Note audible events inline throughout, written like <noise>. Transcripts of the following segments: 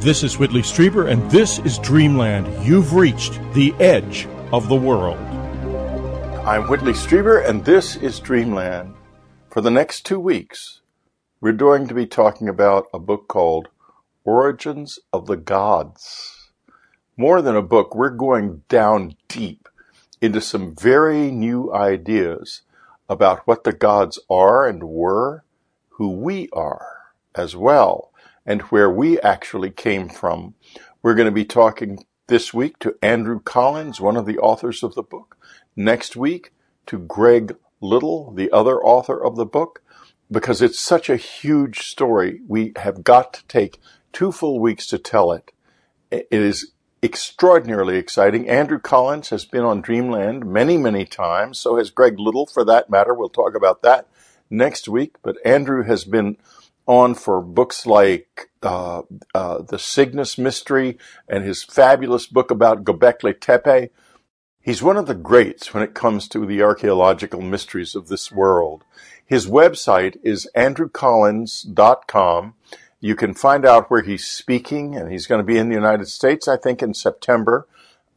This is Whitley Strieber, and this is Dreamland. You've reached the edge of the world. I'm Whitley Strieber, and this is Dreamland. For the next two weeks, we're going to be talking about a book called Origins of the Gods. More than a book, we're going down deep into some very new ideas about what the gods are and were, who we are as well, and where we actually came from. We're going to be talking this week to Andrew Collins, one of the authors of the book. Next week to Greg Little, the other author of the book, because it's such a huge story. We have got to take two full weeks to tell it. It is extraordinarily exciting. Andrew Collins has been on Dreamland many, many times. So has Greg Little, for that matter. We'll talk about that next week. But Andrew has been on for books like uh, uh, The Cygnus Mystery and his fabulous book about Göbekli Tepe. He's one of the greats when it comes to the archaeological mysteries of this world. His website is andrewcollins.com. You can find out where he's speaking, and he's going to be in the United States, I think, in September.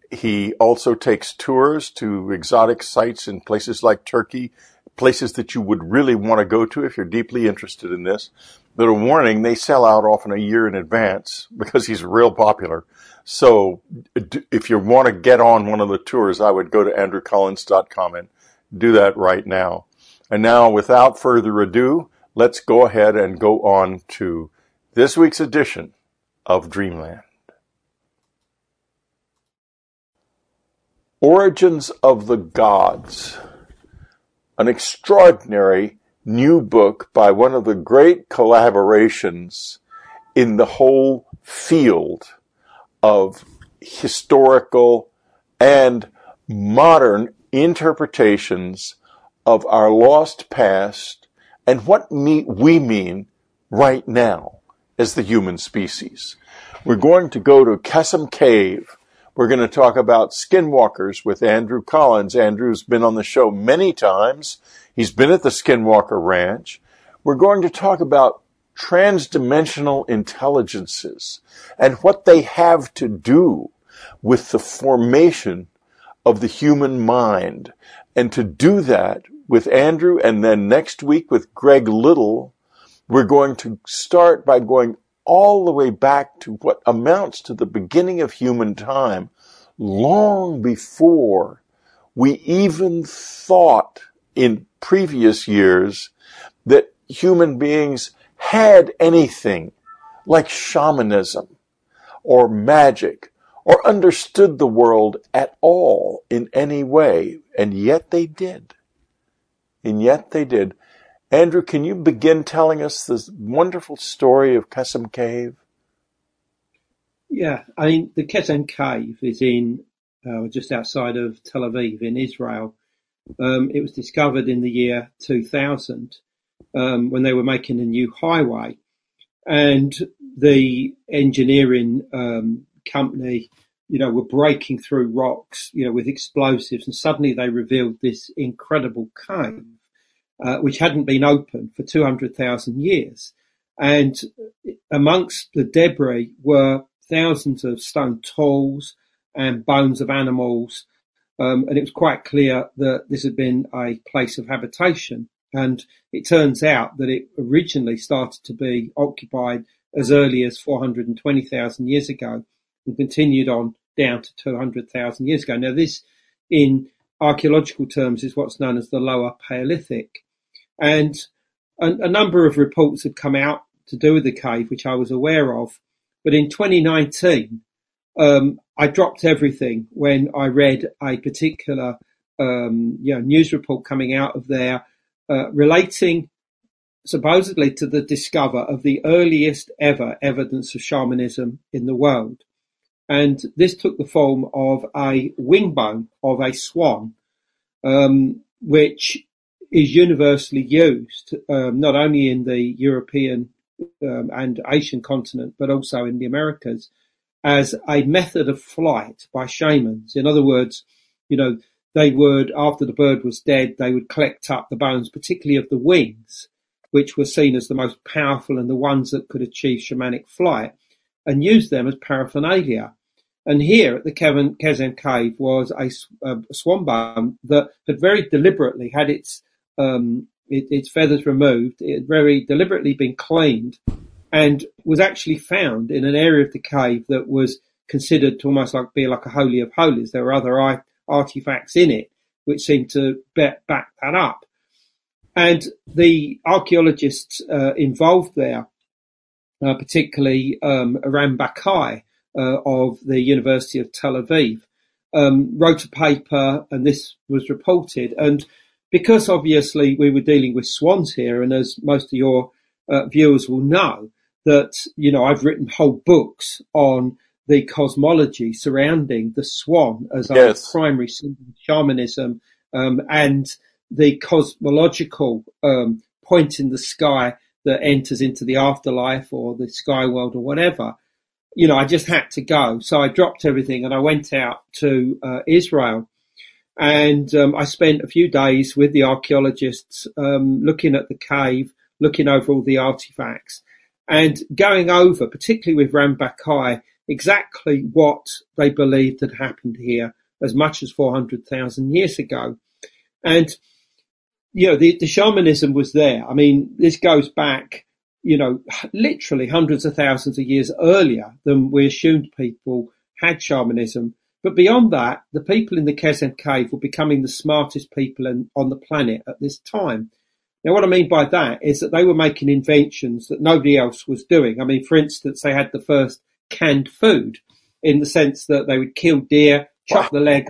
He also takes tours to exotic sites in places like Turkey, places that you would really want to go to if you're deeply interested in this. But a warning, they sell out often a year in advance because he's real popular. So if you want to get on one of the tours, I would go to andrewcollins.com and do that right now. And now, without further ado, let's go ahead and go on to this week's edition of Dreamland. Origins of the Gods, an extraordinary new book by one of the great collaborations in the whole field of historical and modern interpretations of our lost past and what we mean right now as the human species. We're going to go to Kesem Cave. We're going to talk about skinwalkers with Andrew Collins. Andrew's been on the show many times. He's been at the Skinwalker Ranch. We're going to talk about transdimensional intelligences and what they have to do with the formation of the human mind. And to do that with Andrew and then next week with Greg Little, we're going to start by going all the way back to what amounts to the beginning of human time, long before we even thought in previous years that human beings had anything like shamanism or magic or understood the world at all in any way, and yet they did. And yet they did. Andrew, can you begin telling us this wonderful story of Kesem Cave? Yeah, I mean, the Kesem Cave is in uh, just outside of Tel Aviv in Israel. Um, it was discovered in the year 2000 um, when they were making a new highway. And the engineering um, company, you know, were breaking through rocks, you know, with explosives. And suddenly they revealed this incredible cave uh, which hadn't been open for 200,000 years. And amongst the debris were thousands of stone tools and bones of animals. Um, and it was quite clear that this had been a place of habitation. And it turns out that it originally started to be occupied as early as 420,000 years ago and continued on down to 200,000 years ago. Now, this in archaeological terms is what's known as the Lower Paleolithic. And a, a number of reports have come out to do with the cave, which I was aware of. But in 2019, um, I dropped everything when I read a particular um, you know, news report coming out of there uh, relating supposedly to the discover of the earliest ever evidence of shamanism in the world. And this took the form of a wing bone of a swan, um, which is universally used, um, not only in the European um, and Asian continent, but also in the Americas, as a method of flight by shamans. In other words, you know, they would, after the bird was dead, they would collect up the bones, particularly of the wings, which were seen as the most powerful and the ones that could achieve shamanic flight. and use them as paraphernalia. And here at the Kesem cave was a, a swan bone that had very deliberately had its um, it, its feathers removed. It had very deliberately been cleaned and was actually found in an area of the cave that was considered to almost like be like a holy of holies. There were other artifacts in it which seemed to back that up. And the archaeologists uh, involved there, uh, particularly um, Ran Barkai uh, of the University of Tel Aviv, um, wrote a paper, and this was reported. And because obviously we were dealing with swans here, and as most of your uh, viewers will know, that you know I've written whole books on the cosmology surrounding the swan as yes. our primary symbol of shamanism um, and the cosmological um, point in the sky that enters into the afterlife or the sky world or whatever. You know, I just had to go. So I dropped everything and I went out to uh, Israel. And um, I spent a few days with the archaeologists um, looking at the cave, looking over all the artifacts, and going over, particularly with Ran Barkai, exactly what they believed had happened here as much as 400,000 years ago. And, you know, the, the shamanism was there. I mean, this goes back, you know, literally hundreds of thousands of years earlier than we assumed people had shamanism. But beyond that, the people in the Kesem cave were becoming the smartest people in, on the planet at this time. Now, what I mean by that is that they were making inventions that nobody else was doing. I mean, for instance, they had the first canned food in the sense that they would kill deer, chop wow. the leg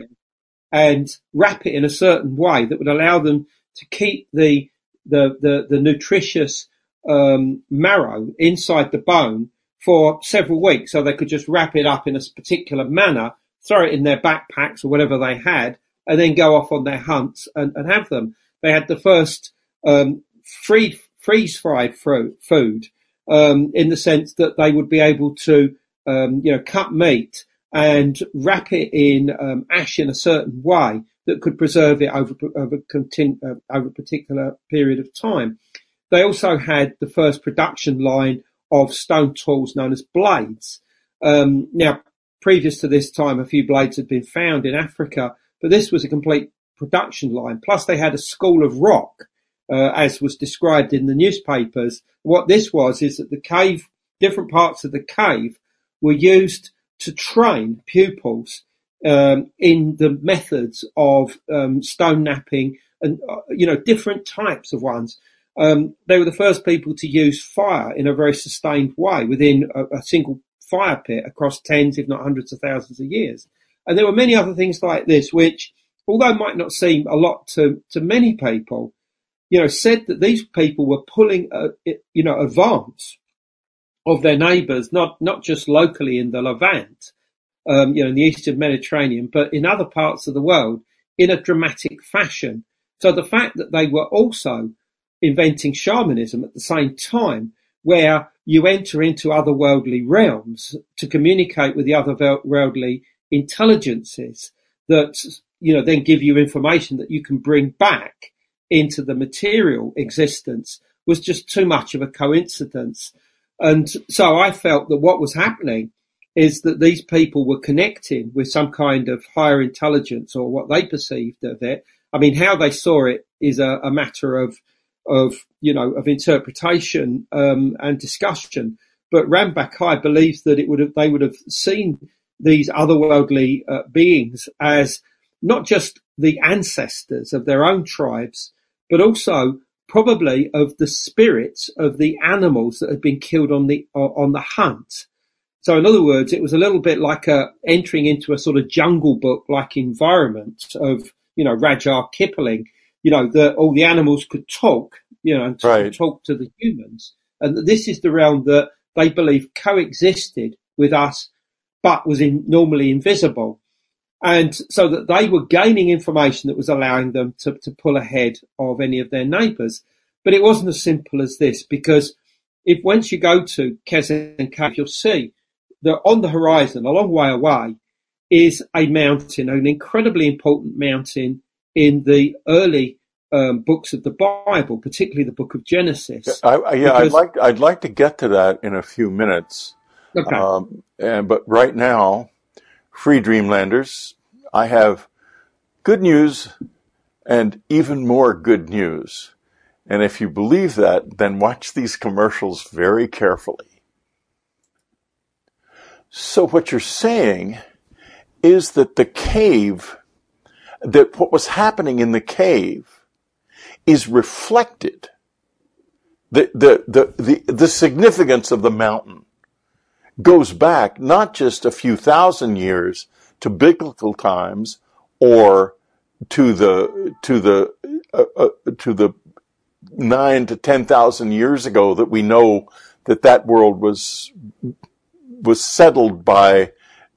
and wrap it in a certain way that would allow them to keep the the the, the nutritious um, marrow inside the bone for several weeks, so they could just wrap it up in a particular manner, throw it in their backpacks or whatever they had, and then go off on their hunts and, and have them. They had the first um, free, freeze fried food um, in the sense that they would be able to um, you know cut meat and wrap it in um, ash in a certain way that could preserve it over, over, uh, over a particular period of time. They also had the first production line of stone tools known as blades. Um, now, previous to this time, a few blades had been found in Africa, but this was a complete production line. Plus, they had a school of rock, uh, as was described in the newspapers. What this was is that the cave, different parts of the cave, were used to train pupils um, in the methods of um, stone knapping and uh, you know different types of ones. Um, they were the first people to use fire in a very sustained way within a, a, single fire pit across tens, if not hundreds of thousands of years. And there were many other things like this, which, although might not seem a lot to, to many people, you know, said that these people were pulling, a, you know, advance of their neighbours, not not just locally in the Levant, um, you know, in the eastern Mediterranean, but in other parts of the world in a dramatic fashion. So the fact that they were also inventing shamanism at the same time, where you enter into otherworldly realms to communicate with the otherworldly intelligences that you know then give you information that you can bring back into the material existence was just too much of a coincidence and so I felt that what was happening is that these people were connecting with some kind of higher intelligence or what they perceived of it. I mean, how they saw it is a, a matter of, of, you know, of interpretation, um, and discussion. But Ran Barkai believes that it would have, they would have seen these otherworldly uh, beings as not just the ancestors of their own tribes, but also probably of the spirits of the animals that had been killed on the on the hunt. So, in other words, it was a little bit like a, entering into a sort of jungle book like environment of you know Rudyard Kipling. You know that all the animals could talk, you know, right. talk to the humans, and this is the realm that they believe coexisted with us, but was in, normally invisible. And so that they were gaining information that was allowing them to, to pull ahead of any of their neighbours. But it wasn't as simple as this because if once you go to Kesem Cave, you'll see that on the horizon, a long way away, is a mountain, an incredibly important mountain in the early um, books of the Bible, particularly the book of Genesis. I, I, yeah, I'd like I'd like to get to that in a few minutes. Okay. Um, and, but right now, free Dreamlanders, I have good news and even more good news. And if you believe that, then watch these commercials very carefully. So what you're saying is that the cave, that what was happening in the cave is reflected. The, the, the, the, the significance of the mountain goes back not just a few thousand years to biblical times or to the, to the, uh, uh, to the nine to ten thousand years ago that we know that that world was was settled by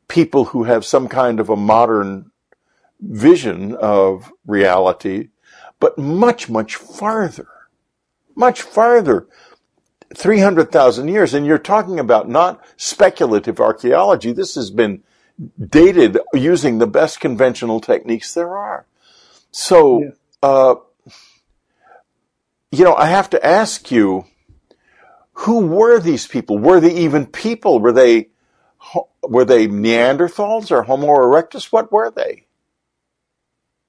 people who have some kind of a modern vision of reality, but much, much farther, much farther, 300,000 years. And you're talking about not speculative archaeology. This has been dated using the best conventional techniques there are. So, yeah. uh, you know, I have to ask you, who were these people? Were they even people? Were they were they Neanderthals or Homo erectus? What were they?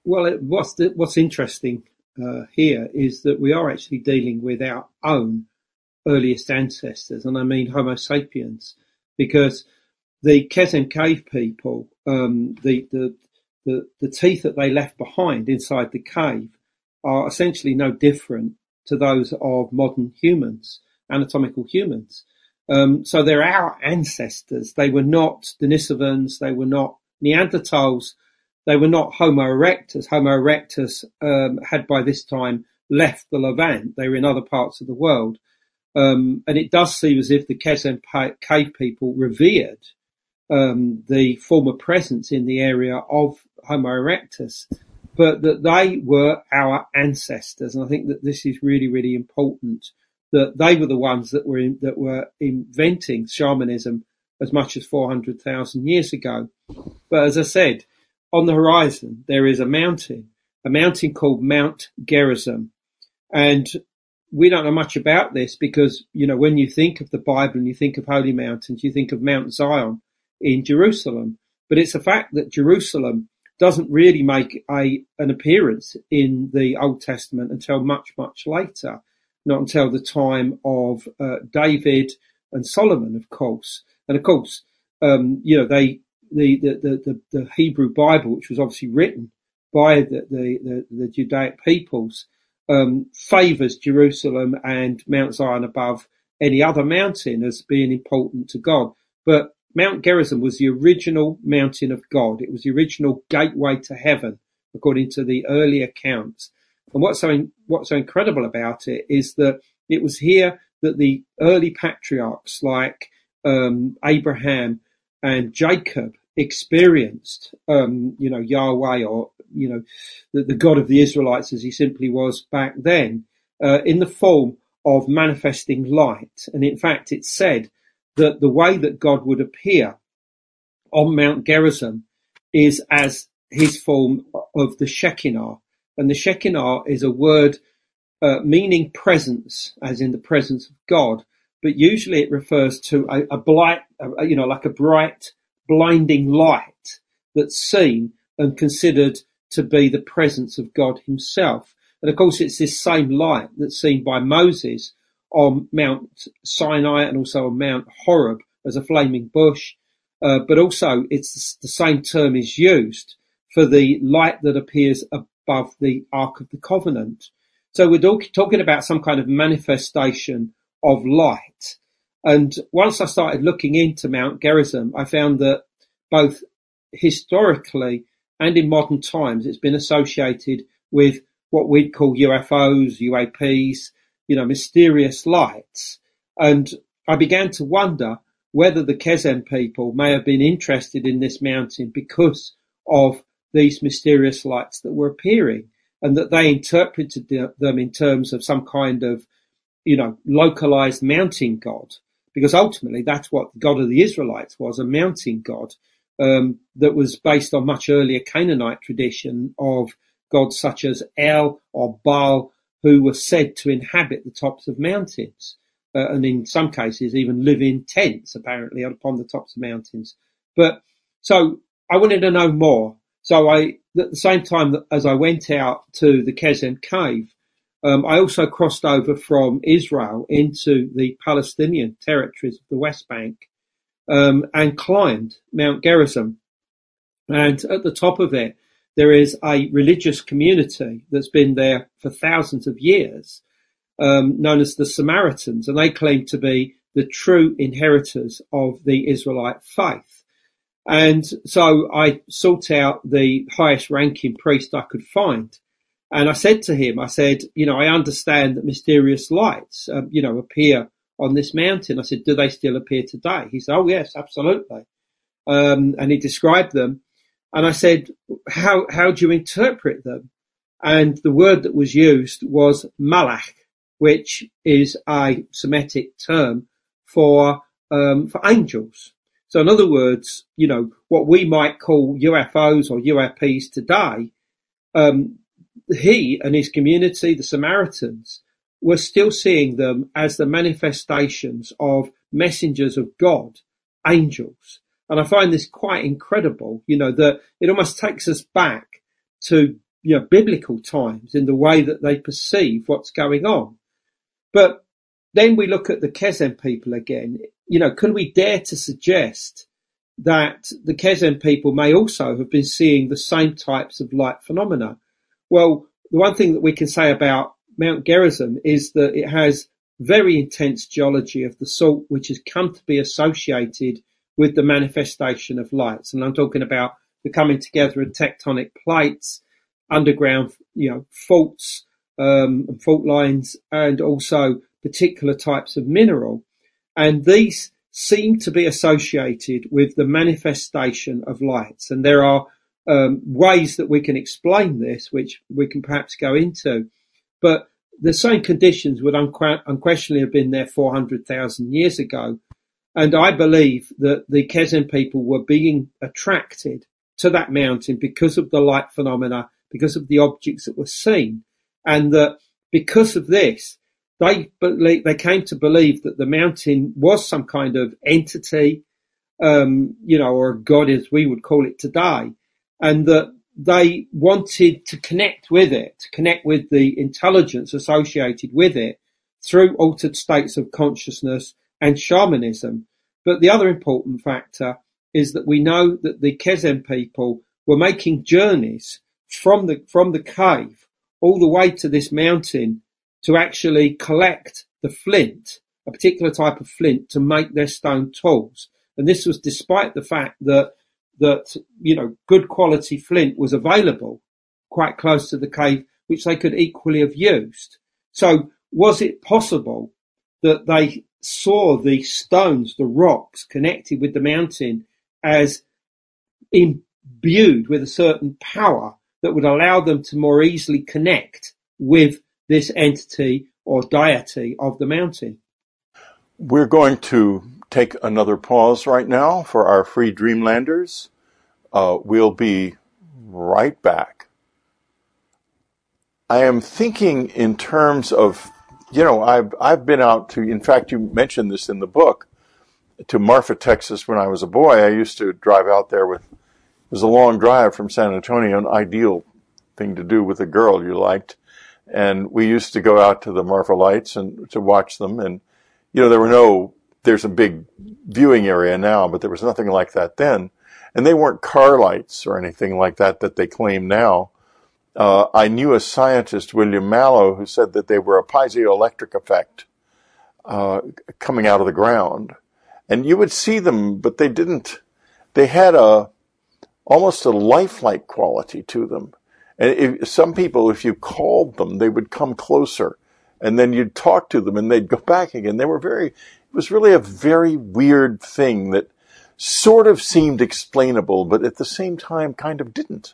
Well, it, what's the, what's interesting uh, here is that we are actually dealing with our own earliest ancestors, and I mean Homo sapiens, because the Kesem cave people, um, the, the the the teeth that they left behind inside the cave are essentially no different to those of modern humans, anatomical humans. Um, so they're our ancestors. They were not Denisovans. They were not Neanderthals. They were not Homo erectus. Homo erectus um, had by this time left the Levant. They were in other parts of the world. Um, and it does seem as if the Kesem cave people revered um, the former presence in the area of Homo erectus, but that they were our ancestors. And I think that this is really, really important that they were the ones that were in, that were inventing shamanism as much as 400,000 years ago. But as I said, on the horizon there is a mountain, a mountain called Mount Gerizim, and we don't know much about this because you know when you think of the Bible and you think of holy mountains, you think of Mount Zion in Jerusalem. But it's a fact that Jerusalem doesn't really make a an appearance in the Old Testament until much much later not until the time of uh, David and Solomon, of course. And of course, um, you know, they the, the, the, the, Hebrew Bible, which was obviously written by the, the, the Judaic peoples, um, favors Jerusalem and Mount Zion above any other mountain as being important to God. But Mount Gerizim was the original mountain of God. It was the original gateway to heaven, according to the early accounts. And what's so, what's so incredible about it is that it was here that the early patriarchs like um, Abraham and Jacob experienced, um, you know, Yahweh or, you know, the, the, God of the Israelites as he simply was back then, uh, in the form of manifesting light. And in fact, it's said that the way that God would appear on Mount Gerizim is as his form of the Shekinah, and the Shekinah is a word uh, meaning presence, as in the presence of God, but usually it refers to a, a blight, a, you know, like a bright, blinding light that's seen and considered to be the presence of God himself. And of course, it's this same light that's seen by Moses on Mount Sinai and also on Mount Horeb as a flaming bush. Uh, but also it's the same term is used for the light that appears above the Ark of the Covenant. So we're talking about some kind of manifestation of light. And once I started looking into Mount Gerizim, I found that both historically and in modern times, it's been associated with what we'd call UFOs, UAPs, you know, mysterious lights. And I began to wonder whether the Kesem people may have been interested in this mountain because of these mysterious lights that were appearing and that they interpreted them in terms of some kind of, you know, localized mountain god. Because ultimately that's what the God of the Israelites was, a mountain God, um, that was based on much earlier Canaanite tradition of gods such as El or Baal, who were said to inhabit the tops of mountains. uh, and in some cases even live in tents apparently upon the tops of mountains. But so I wanted to know more. So I, at the same time as I went out to the Kesem cave, um, I also crossed over from Israel into the Palestinian territories of the West Bank um, and climbed Mount Gerizim. And at the top of it, there is a religious community that's been there for thousands of years, um, known as the Samaritans, and they claim to be the true inheritors of the Israelite faith. And so I sought out the highest ranking priest I could find. And I said to him, I said, you know, I understand that mysterious lights, um, you know, appear on this mountain. I said, do they still appear today? He said, oh yes, absolutely. Um, and he described them. And I said, how, how do you interpret them? And the word that was used was malach, which is a Semitic term for, um, for angels. So in other words, you know, what we might call UFOs or UAPs today, um, he and his community, the Samaritans, were still seeing them as the manifestations of messengers of God, angels. And I find this quite incredible, you know, that it almost takes us back to, you know, biblical times in the way that they perceive what's going on. But then we look at the Kesem people again. You know, can we dare to suggest that the Kesem people may also have been seeing the same types of light phenomena? Well, the one thing that we can say about Mount Gerizim is that it has very intense geology of the salt which has come to be associated with the manifestation of lights. And I'm talking about the coming together of tectonic plates, underground, you know, faults, um, and fault lines, and also particular types of mineral. And these seem to be associated with the manifestation of lights. And there are um, ways that we can explain this, which we can perhaps go into. But the same conditions would unque- unquestionably have been there 400,000 years ago. And I believe that the Kesem people were being attracted to that mountain because of the light phenomena, because of the objects that were seen. And that because of this, they believe, they came to believe that the mountain was some kind of entity, um, you know, or a god as we would call it today. And that they wanted to connect with it, to connect with the intelligence associated with it through altered states of consciousness and shamanism. But the other important factor is that we know that the Kesem people were making journeys from the from the cave all the way to this mountain to actually collect the flint, a particular type of flint, to make their stone tools. And this was despite the fact that that you know good quality flint was available quite close to the cave, which they could equally have used. So was it possible that they saw the stones, the rocks connected with the mountain as imbued with a certain power that would allow them to more easily connect with this entity or deity of the mountain. We're going to take another pause right now for our free Dreamlanders. Uh, we'll be right back. I am thinking in terms of you know, I've I've been out to. In fact, you mentioned this in the book to Marfa, Texas, when I was a boy. I used to drive out there with. It was a long drive from San Antonio, an ideal thing to do with a girl you liked, and we used to go out to the Marfa lights and to watch them. And you know, there were no. There's a big viewing area now, but there was nothing like that then, and they weren't car lights or anything like that that they claim now. Uh, I knew a scientist, William Mallow, who said that they were a piezoelectric effect uh, coming out of the ground, and you would see them, but they didn't. They had a almost a lifelike quality to them. And if, some people, if you called them, they would come closer, and then you'd talk to them, and they'd go back again. They were very. Was really a very weird thing that sort of seemed explainable, but at the same time, kind of didn't.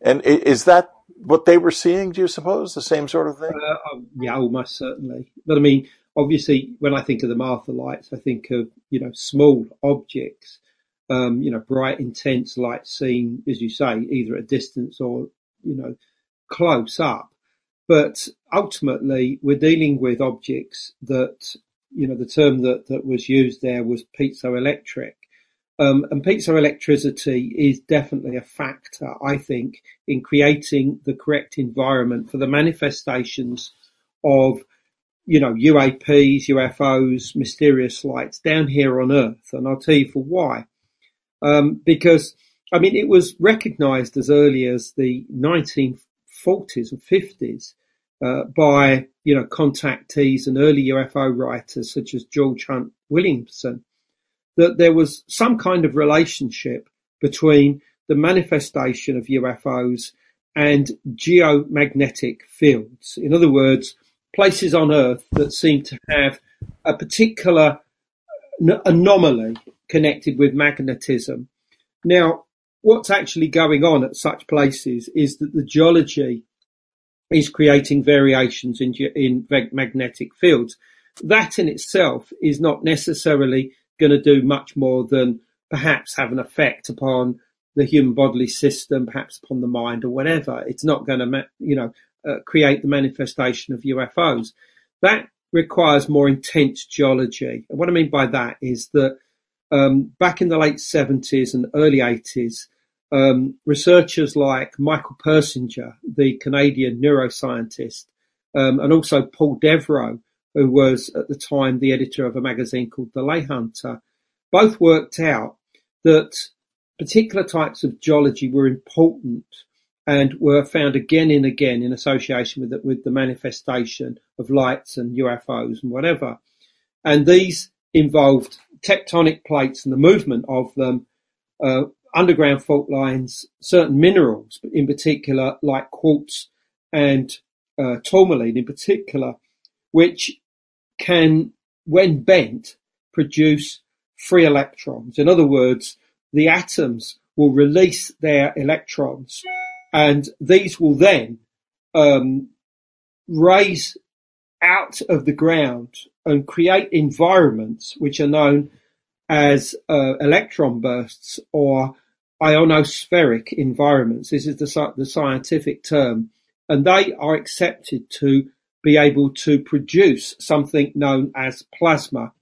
And is that what they were seeing? Do you suppose the same sort of thing? Uh, oh, yeah, almost certainly. But I mean, obviously, when I think of the Marfa lights, I think of you know small objects, um, you know, bright, intense light seen, as you say, either at a distance or you know close up. But ultimately, we're dealing with objects that you know, the term that, that was used there was piezoelectric. Um, and piezoelectricity is definitely a factor, I think, in creating the correct environment for the manifestations of, you know, UAPs, UFOs, mysterious lights down here on Earth. And I'll tell you for why. Um, because, I mean, it was recognized as early as the 1940s and 50s uh, Uh, by, you know, contactees and early UFO writers such as George Hunt Williamson that there was some kind of relationship between the manifestation of UFOs and geomagnetic fields. In other words, places on Earth that seem to have a particular anomaly connected with magnetism. Now, what's actually going on at such places is that the geology is creating variations in, in magnetic fields. That in itself is not necessarily going to do much more than perhaps have an effect upon the human bodily system, perhaps upon the mind or whatever. It's not going to, you know, uh, create the manifestation of UFOs. That requires more intense geology. And what I mean by that is that um, back in the late 70s and early 80s, um, researchers like Michael Persinger, the Canadian neuroscientist, um, and also Paul Devereux, who was at the time the editor of a magazine called The Ley Hunter, both worked out that particular types of geology were important and were found again and again in association with the, with the manifestation of lights and UFOs and whatever. And these involved tectonic plates and the movement of them, uh, underground fault lines, certain minerals, in particular, like quartz and uh, tourmaline in particular, which can, when bent, produce free electrons. In other words, the atoms will release their electrons and these will then um, raise out of the ground and create environments which are known as uh, electron bursts or ionospheric environments. This is the, scientific term. And they are accepted to be able to produce something known as plasma.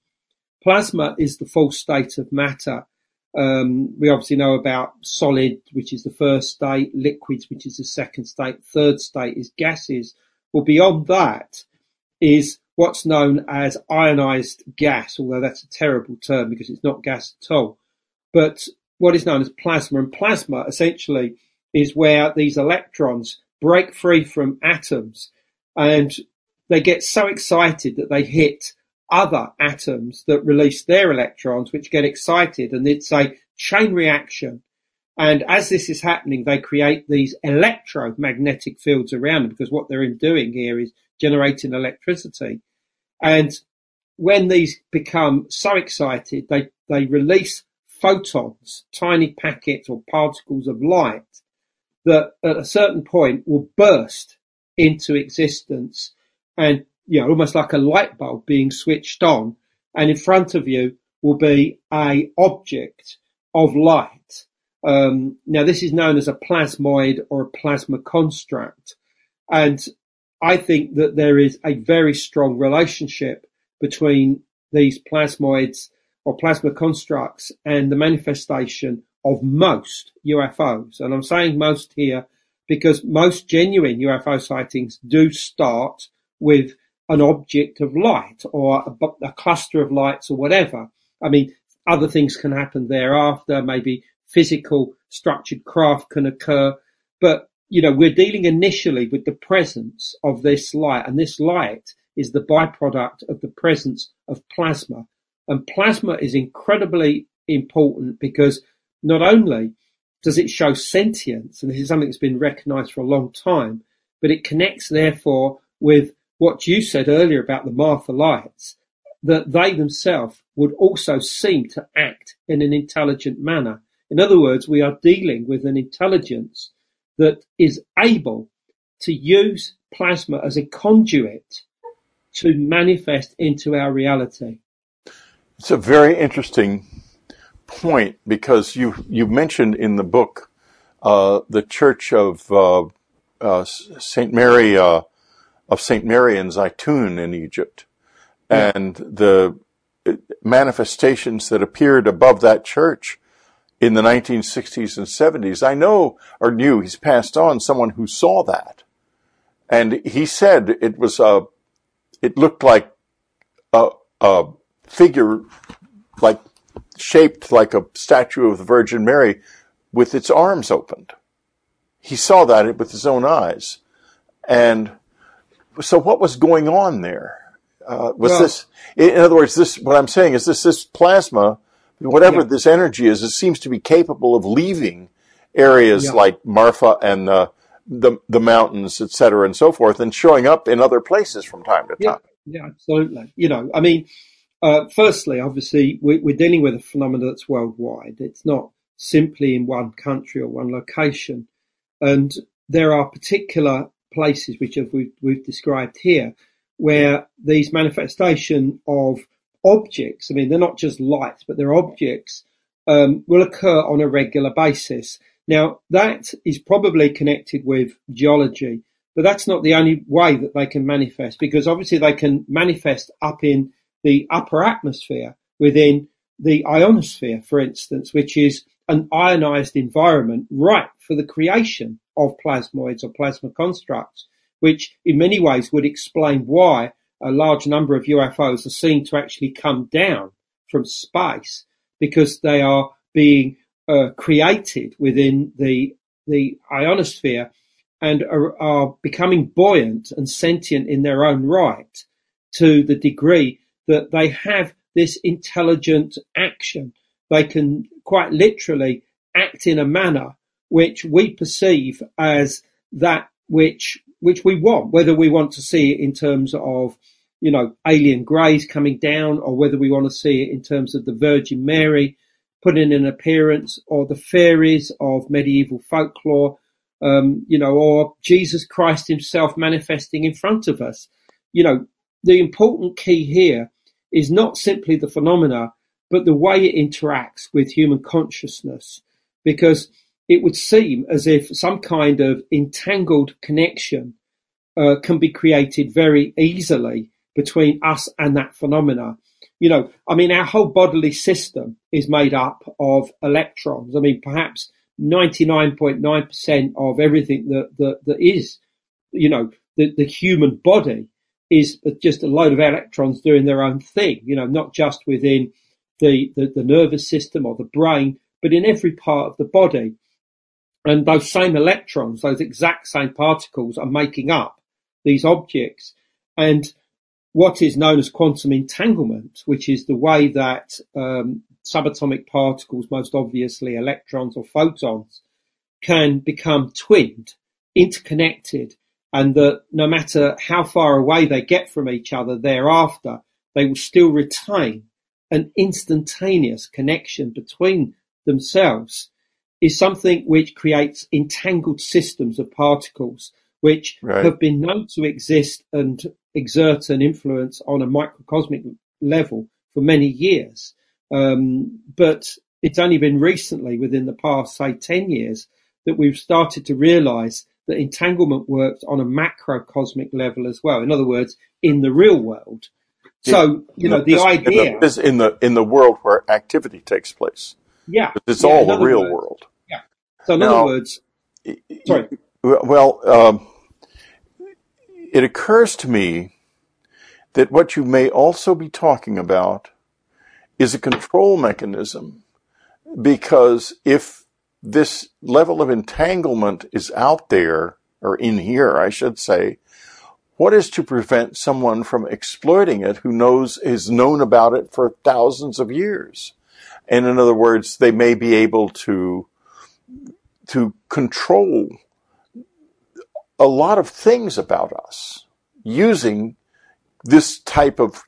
Plasma is the full state of matter. Um, we obviously know about solid, which is the first state, liquids, which is the second state, third state is gases. Well, beyond that is what's known as ionized gas, although that's a terrible term because it's not gas at all. But what is known as plasma, and plasma essentially is where these electrons break free from atoms and they get so excited that they hit other atoms that release their electrons, which get excited, and it's a chain reaction. And as this is happening, they create these electromagnetic fields around them because what they're in doing here is generating electricity. And when these become so excited, they, they release photons, tiny packets or particles of light that at a certain point will burst into existence and you know, almost like a light bulb being switched on, and in front of you will be a object of light. Um, now, this is known as a plasmoid or a plasma construct, and I think that there is a very strong relationship between these plasmoids or plasma constructs and the manifestation of most UFOs. And I'm saying most here because most genuine UFO sightings do start with an object of light or a, a, cluster of lights or whatever. I mean, other things can happen thereafter. Maybe physical structured craft can occur, but you know, we're dealing initially with the presence of this light and this light is the byproduct of the presence of plasma. And plasma is incredibly important because not only does it show sentience, and this is something that's been recognized for a long time, but it connects therefore with what you said earlier about the Marfa lights, that they themselves would also seem to act in an intelligent manner. In other words, we are dealing with an intelligence that is able to use plasma as a conduit to manifest into our reality. It's a very interesting point because you you mentioned in the book uh, the Church of uh, uh, Saint Mary uh, of St. Mary in Zaytun in Egypt. yeah. and the manifestations that appeared above that church in the 1960s and 70s. I know or knew he's passed on someone who saw that. And he said it was a, it looked like a, a figure like shaped like a statue of the Virgin Mary with its arms opened. He saw that with his own eyes. And so what was going on there? Uh, was well, this, in other words, this, what I'm saying is this, this plasma, whatever yeah. this energy is, it seems to be capable of leaving areas yeah. like Marfa and the, the, the mountains, et cetera, and so forth, and showing up in other places from time to yeah. time. Yeah, absolutely. You know, I mean, uh, firstly, obviously, we, we're dealing with a phenomenon that's worldwide. It's not simply in one country or one location. And there are particular places which have, we've, we've described here where these manifestation of objects, I mean, they're not just lights, but they're objects, um, will occur on a regular basis. Now, that is probably connected with geology, but that's not the only way that they can manifest because obviously they can manifest up in the upper atmosphere within the ionosphere, for instance, which is an ionized environment ripe for the creation of plasmoids or plasma constructs which in many ways would explain why a large number of UFOs are seen to actually come down from space because they are being uh, created within the the ionosphere and are, are, becoming buoyant and sentient in their own right to the degree that they have this intelligent action. They can quite literally act in a manner which we perceive as that which which we want, whether we want to see it in terms of, you know, alien greys coming down or whether we want to see it in terms of the Virgin Mary putting in an appearance or the fairies of medieval folklore, um, you know, or Jesus Christ himself manifesting in front of us. You know, the important key here is not simply the phenomena, but the way it interacts with human consciousness. Because it would seem as if some kind of entangled connection uh, can be created very easily between us and that phenomena. You know, I mean, our whole bodily system is made up of electrons. I mean, perhaps 99.9% of everything that, that, that is, you know, the, the human body is just a load of electrons doing their own thing, you know, not just within the, the, the nervous system or the brain, but in every part of the body. And those same electrons, those exact same particles are making up these objects. And what is known as quantum entanglement, which is the way that um, subatomic particles, most obviously electrons or photons, can become twinned, interconnected, and that no matter how far away they get from each other thereafter, they will still retain an instantaneous connection between themselves is something which creates entangled systems of particles which right. have been known to exist and exert an influence on a microcosmic level for many years. Um, but it's only been recently, within the past, say, 10 years, that we've started to realize that entanglement works on a macrocosmic level as well. In other words, in the real world. So, you know, the this, idea. In the, in the, in the world where activity takes place. Yeah. It's yeah, all the real words, world. Yeah. So in now, other words, sorry. Well, um, it occurs to me that what you may also be talking about is a control mechanism because if this level of entanglement is out there, or in here, I should say, what is to prevent someone from exploiting it who knows, has known about it for thousands of years? And in other words, they may be able to, to control a lot of things about us using this type of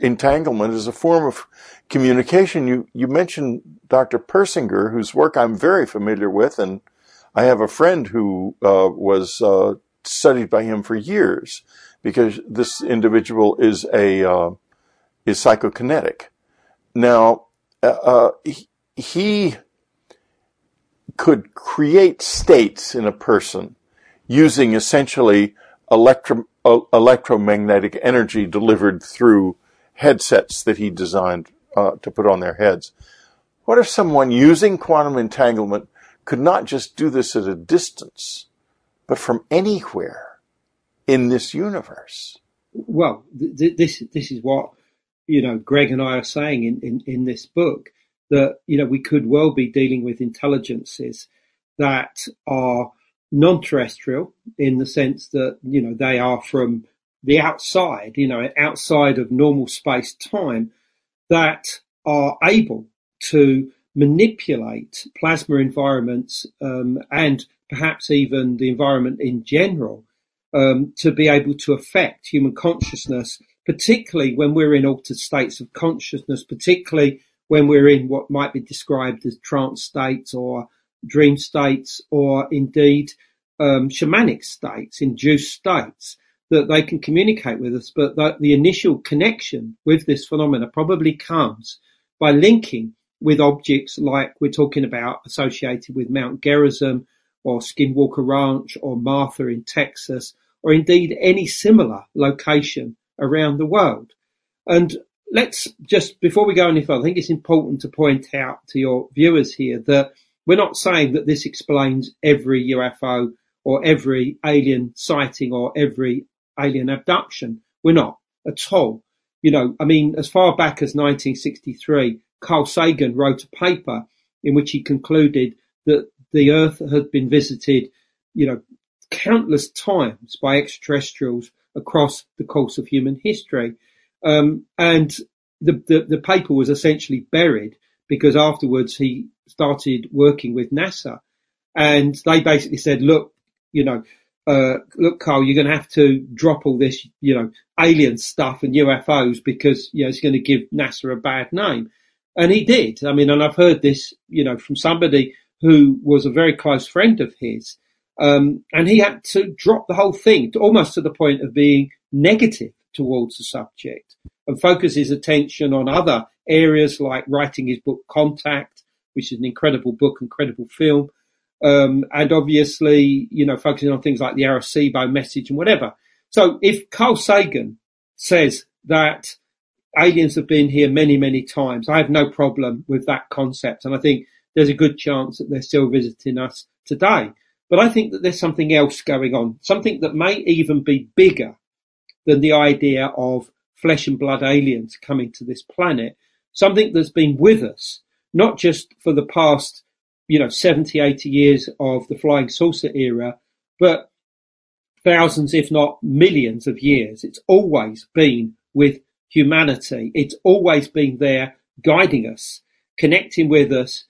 entanglement is a form of communication. You, you mentioned Dr. Persinger, whose work I'm very familiar with, and I have a friend who uh, was uh, studied by him for years because this individual is a uh, is psychokinetic. Now, uh, uh, he, he could create states in a person using essentially electro, electromagnetic energy delivered through headsets that he designed uh, to put on their heads. What if someone using quantum entanglement could not just do this at a distance, but from anywhere in this universe? Well, th- this this is what you know Greg and I are saying in, in, in this book that you know we could well be dealing with intelligences that are non-terrestrial in the sense that you know they are from the outside, you know, outside of normal space time, that are able to manipulate plasma environments um, and perhaps even the environment in general um, to be able to affect human consciousness, particularly when we're in altered states of consciousness, particularly when we're in what might be described as trance states or dream states or indeed um, shamanic states, induced states, that they can communicate with us. But the, the initial connection with this phenomena probably comes by linking with objects like we're talking about associated with Mount Gerizim or Skinwalker Ranch or Marfa in Texas or indeed any similar location around the world. And let's just, before we go any further, I think it's important to point out to your viewers here that we're not saying that this explains every UFO or every alien sighting or every alien abduction. We're not at all. You know, I mean, as far back as 1963, Carl Sagan wrote a paper in which he concluded that the Earth had been visited, you know, countless times by extraterrestrials across the course of human history. Um, and the, the, the paper was essentially buried because afterwards he started working with NASA and they basically said, look, you know, uh, look, Carl, you're going to have to drop all this, you know, alien stuff and UFOs because, you know, it's going to give NASA a bad name. And he did. I mean, and I've heard this, you know, from somebody who was a very close friend of his. Um, and he had to drop the whole thing almost to the point of being negative towards the subject and focus his attention on other areas like writing his book Contact, which is an incredible book, incredible film, um, and obviously, you know, focusing on things like the Arecibo message and whatever. So if Carl Sagan says that aliens have been here many, many times, I have no problem with that concept. And I think there's a good chance that they're still visiting us today. But I think that there's something else going on, something that may even be bigger than the idea of flesh and blood aliens coming to this planet, something that's been with us, not just for the past you know, 70, 80 years of the flying saucer era, but thousands, if not millions of years. It's always been with humanity. It's always been there guiding us, connecting with us,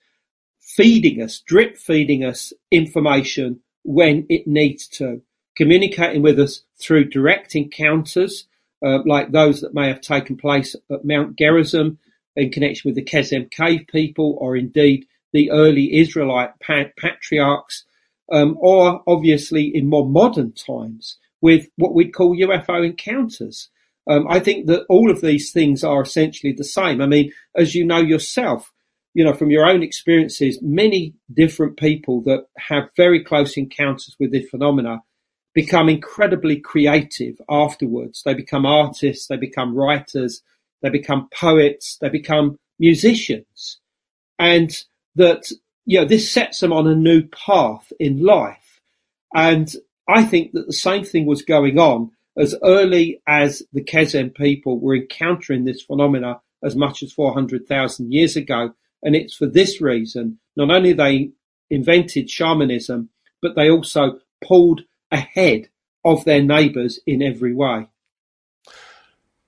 feeding us, drip feeding us information when it needs to, communicating with us through direct encounters, uh, like those that may have taken place at Mount Gerizim in connection with the Kesem cave people, or indeed the early Israelite patriarchs, um, or obviously in more modern times with what we'd call UFO encounters. Um, I think that all of these things are essentially the same. I mean, as you know yourself, you know, from your own experiences, many different people that have very close encounters with this phenomena become incredibly creative afterwards. They become artists, they become writers, they become poets, they become musicians. And that you know this sets them on a new path in life, and I think that the same thing was going on as early as the Kesem people were encountering this phenomena as much as 400,000 years ago. And it's for this reason, not only they invented shamanism, but they also pulled ahead of their neighbors in every way.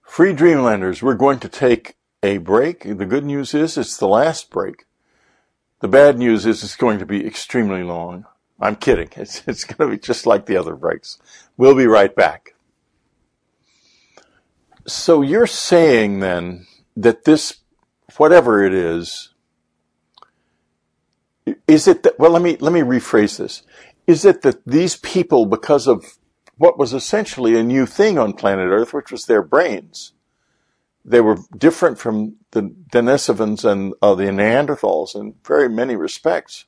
Free Dreamlanders, we're going to take a break. The good news is it's the last break. The bad news is it's going to be extremely long. I'm kidding. <laughs> It's, it's going to be just like the other breaks. We'll be right back. So you're saying then that this, whatever it is, is it that, well, let me, let me rephrase this. Is it that these people, because of what was essentially a new thing on planet Earth, which was their brains, they were different from the Denisovans and uh, the Neanderthals in very many respects.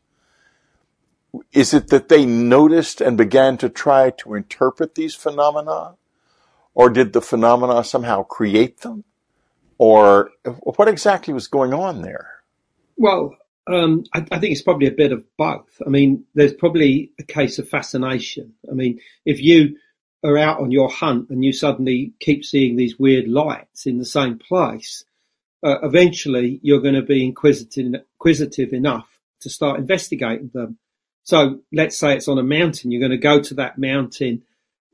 is it that they noticed and began to try to interpret these phenomena? Or did the phenomena somehow create them? Or what exactly was going on there? Well, um, I, I, think it's probably a bit of both. I mean, there's probably a case of fascination. I mean, if you are out on your hunt and you suddenly keep seeing these weird lights in the same place, uh, eventually you're going to be inquisitive, inquisitive enough to start investigating them. So let's say it's on a mountain, you're going to go to that mountain.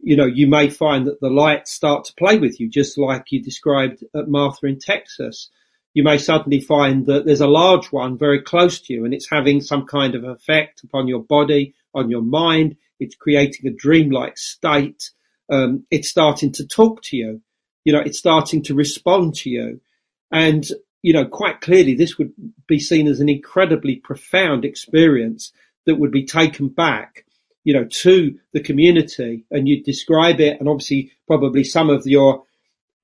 You know, you may find that the lights start to play with you, just like you described at Marfa in Texas. You may suddenly find that there's a large one very close to you and it's having some kind of effect upon your body, on your mind. It's creating a dreamlike state. Um, it's starting to talk to you. You know, it's starting to respond to you. And, you know, quite clearly this would be seen as an incredibly profound experience that would be taken back, you know, to the community and you'd describe it. And obviously, probably some of your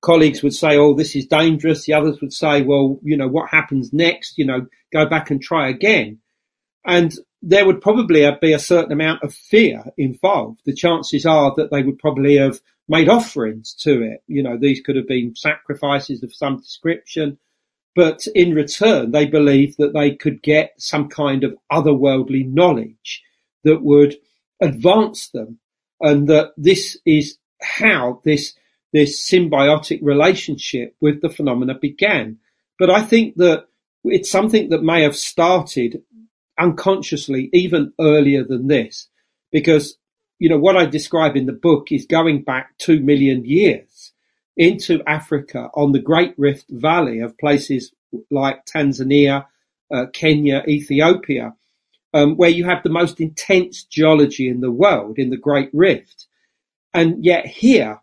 colleagues would say, oh, this is dangerous. The others would say, well, you know, what happens next? You know, go back and try again. And there would probably be a certain amount of fear involved. The chances are that they would probably have made offerings to it. You know, these could have been sacrifices of some description. But in return, they believed that they could get some kind of otherworldly knowledge that would advance them. And that this is how this, this symbiotic relationship with the phenomena began. But I think that it's something that may have started unconsciously even earlier than this, because, you know, what I describe in the book is going back two million years into Africa on the Great Rift Valley of places like Tanzania, uh, Kenya, Ethiopia, um, where you have the most intense geology in the world in the Great Rift. And yet here,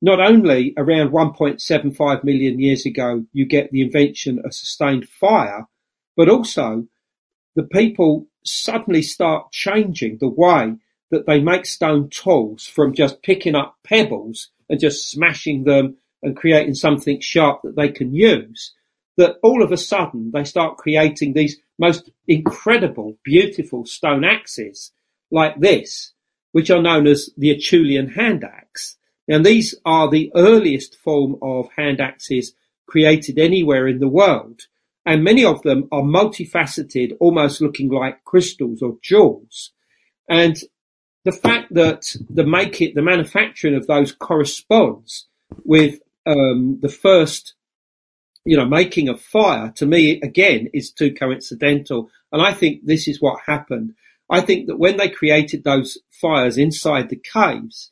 not only around 1.75 million years ago, you get the invention of sustained fire, but also the people suddenly start changing the way that they make stone tools from just picking up pebbles and just smashing them and creating something sharp that they can use, that all of a sudden they start creating these most incredible, beautiful stone axes like this, which are known as the Acheulean hand axe. And these are the earliest form of hand axes created anywhere in the world. And many of them are multifaceted, almost looking like crystals or jewels. And the fact that the make it, the manufacturing of those corresponds with um, the first, you know, making of fire to me again is too coincidental. And I think this is what happened. I think that when they created those fires inside the caves,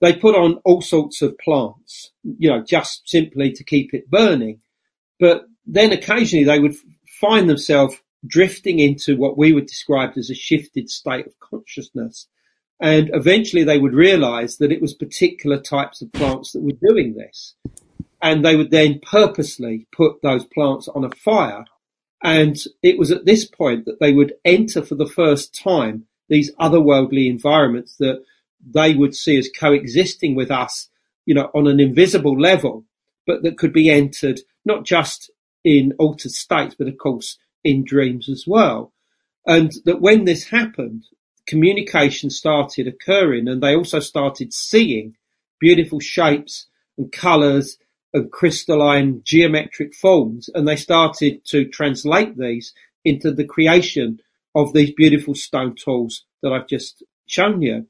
they put on all sorts of plants, you know, just simply to keep it burning. But then occasionally they would find themselves drifting into what we would describe as a shifted state of consciousness. And eventually they would realize that it was particular types of plants that were doing this. And they would then purposely put those plants on a fire. And it was at this point that they would enter for the first time these otherworldly environments that they would see as coexisting with us, you know, on an invisible level, but that could be entered not just in altered states, but of course in dreams as well. And that when this happened, communication started occurring and they also started seeing beautiful shapes and colors and crystalline geometric forms and they started to translate these into the creation of these beautiful stone tools that I've just shown you.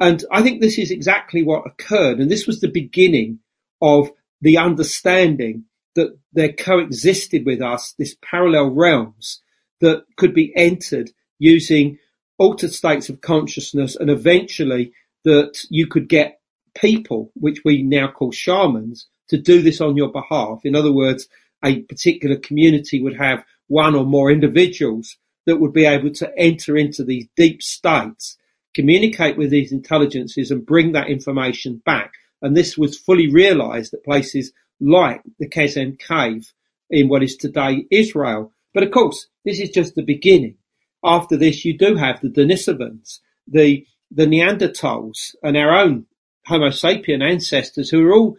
And I think this is exactly what occurred. And this was the beginning of the understanding that there coexisted with us this parallel realms that could be entered using altered states of consciousness and eventually that you could get people, which we now call shamans, to do this on your behalf. In other words, a particular community would have one or more individuals that would be able to enter into these deep states, communicate with these intelligences and bring that information back. And this was fully realized at places like the Kesem cave in what is today Israel. But of course, this is just the beginning after this, you do have the Denisovans, the the Neanderthals, and our own Homo sapien ancestors who are all,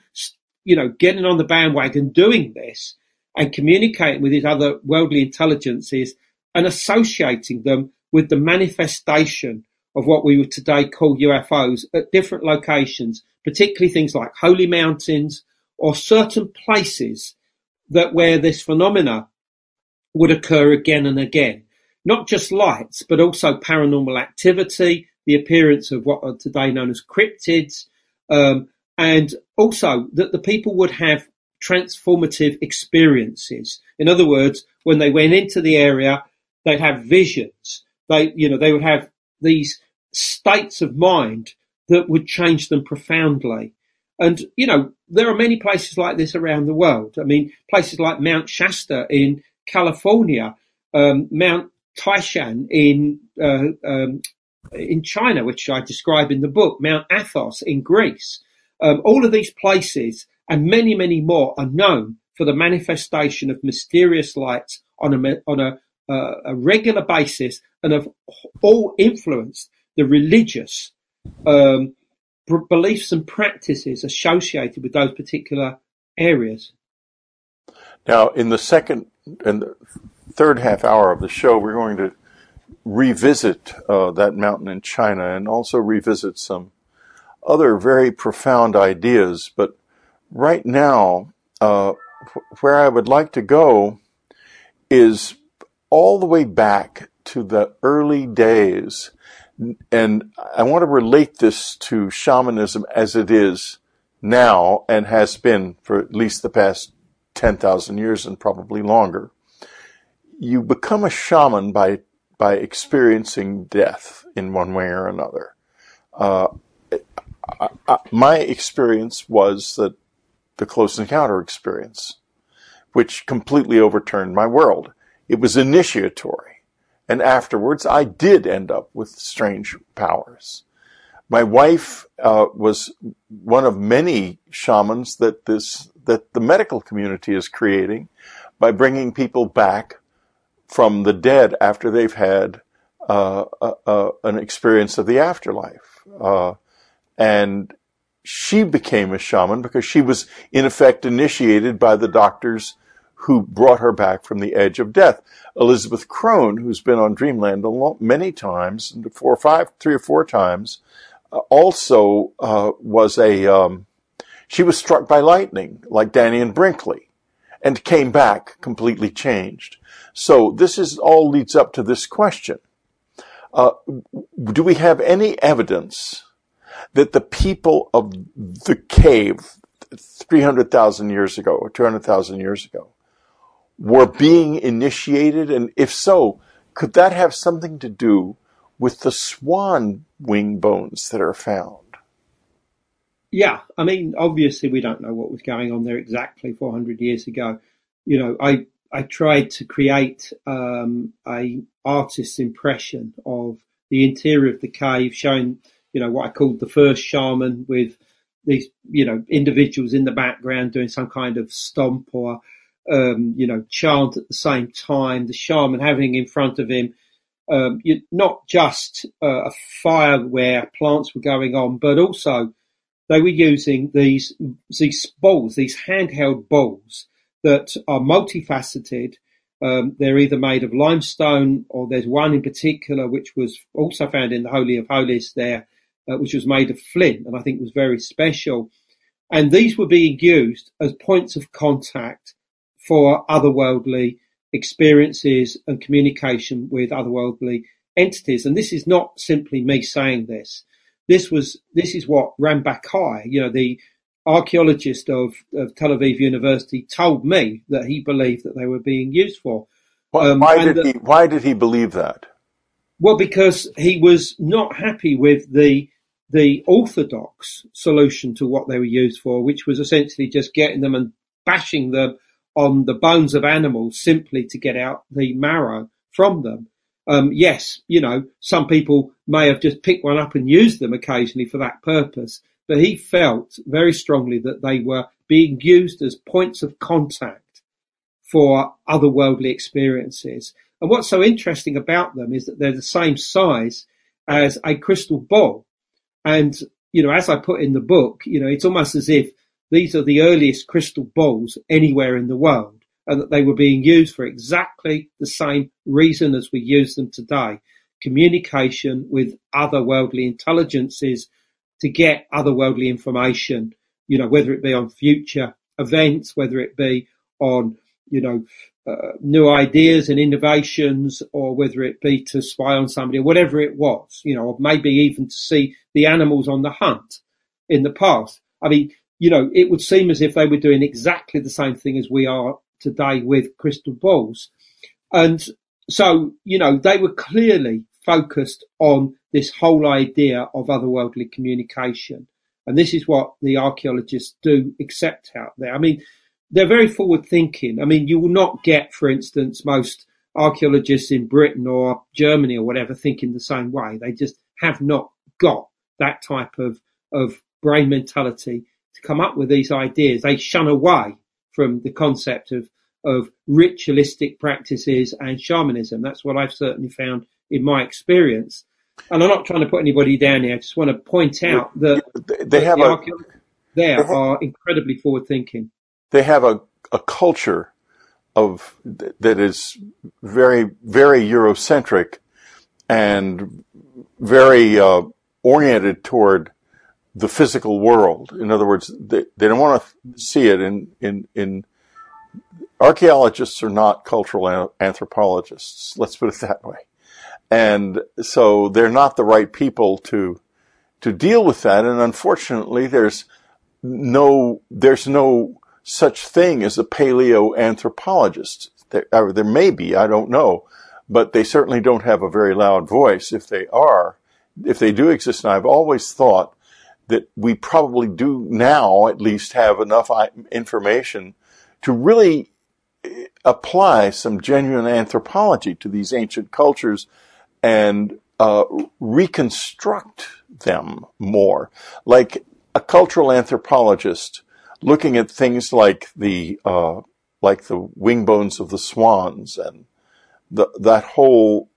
you know, getting on the bandwagon doing this and communicating with these other worldly intelligences and associating them with the manifestation of what we would today call UFOs at different locations, particularly things like holy mountains or certain places that where this phenomena would occur again and again. Not just lights, but also paranormal activity, the appearance of what are today known as cryptids, um, and also that the people would have transformative experiences. In other words, when they went into the area, they'd have visions. They, you know, they would have these states of mind that would change them profoundly. And, you know, there are many places like this around the world. I mean, places like Mount Shasta in California, um, Mount Taishan in, uh, um, in China, which I describe in the book, Mount Athos in Greece. Um, all of these places and many, many more are known for the manifestation of mysterious lights on a, on a, uh, a regular basis and have all influenced the religious um, beliefs and practices associated with those particular areas. Now, in the second and third half hour of the show, we're going to revisit uh, that mountain in China and also revisit some other very profound ideas. But right now, uh, where I would like to go is all the way back to the early days. And I want to relate this to shamanism as it is now and has been for at least the past 10,000 years and probably longer. You become a shaman by, by experiencing death in one way or another. Uh, I, I, my experience was that the close encounter experience, which completely overturned my world. It was initiatory. And afterwards, I did end up with strange powers. My wife uh, was one of many shamans that this that the medical community is creating by bringing people back from the dead after they've had uh, an experience of the afterlife. Uh, and she became a shaman because she was in effect initiated by the doctors who brought her back from the edge of death. Elizabeth Krohn, who's been on Dreamland many times, four or five, three or four times, uh, also uh, was a. Um, she was struck by lightning, like Dannion Brinkley, and came back completely changed. So this is all leads up to this question: uh, Do we have any evidence that the people of the cave 300,000 years ago or 200,000 years ago were being initiated? And if so, could that have something to do with the swan wing bones that are found? Yeah, I mean, obviously we don't know what was going on there exactly 400 years ago. You know, I I tried to create um, a artist's impression of the interior of the cave, showing you know, what I called the first shaman with these, you know, individuals in the background doing some kind of stomp or, um, you know, chant at the same time. The shaman having in front of him, um, you, not just uh, a fire where plants were going on, but also they were using these these balls, these handheld balls that are multifaceted um, they're either made of limestone or there's one in particular which was also found in the Holy of Holies there, uh, which was made of flint and I think was very special. And these were being used as points of contact for otherworldly experiences and communication with otherworldly entities. And this is not simply me saying this. This was, this is what Ran Barkai, you know, the archaeologist of, of Tel Aviv University told me that he believed that they were being used for. Um, why did he, why did he believe that? Well, because he was not happy with the the orthodox solution to what they were used for, which was essentially just getting them and bashing them on the bones of animals simply to get out the marrow from them. Um, yes, you know, some people may have just picked one up and used them occasionally for that purpose, but he felt very strongly that they were being used as points of contact for otherworldly experiences. And what's so interesting about them is that they're the same size as a crystal ball. And, you know, as I put in the book, you know, it's almost as if these are the earliest crystal balls anywhere in the world and that they were being used for exactly the same reason as we use them today. communication with otherworldly intelligences to get otherworldly information, you know, whether it be on future events, whether it be on, you know, uh, new ideas and innovations, or whether it be to spy on somebody, or whatever it was, you know, or maybe even to see the animals on the hunt in the past. I mean, you know, it would seem as if they were doing exactly the same thing as we are today with crystal balls. And so, you know, they were clearly focused on this whole idea of otherworldly communication. And this is what the archaeologists do accept out there. I mean, they're very forward thinking. I mean, you will not get, for instance, most archaeologists in Britain or Germany or whatever thinking the same way. They just have not got that type of, of brain mentality to come up with these ideas. They shun away from the concept of, of ritualistic practices and shamanism. That's what I've certainly found in my experience. And I'm not trying to put anybody down here. I just want to point out that they have the a, there have, are incredibly forward thinking. They have a, a culture of that is very very Eurocentric and very uh, oriented toward the physical world. In other words, they, they don't want to see it in, in, in, archaeologists are not cultural anthropologists. Let's put it <laughs> that way. And so they're not the right people to, to deal with that. And unfortunately, there's no, there's no such thing as a paleoanthropologist. There, uh, there may be, I don't know, but they certainly don't have a very loud voice if they are, if they do exist. And I've always thought that we probably do now at least have enough information to really eh, apply some genuine anthropology to these ancient cultures and uh, reconstruct them more. Like a cultural anthropologist looking at things like the uh, like the wing bones of the swans and the, that whole.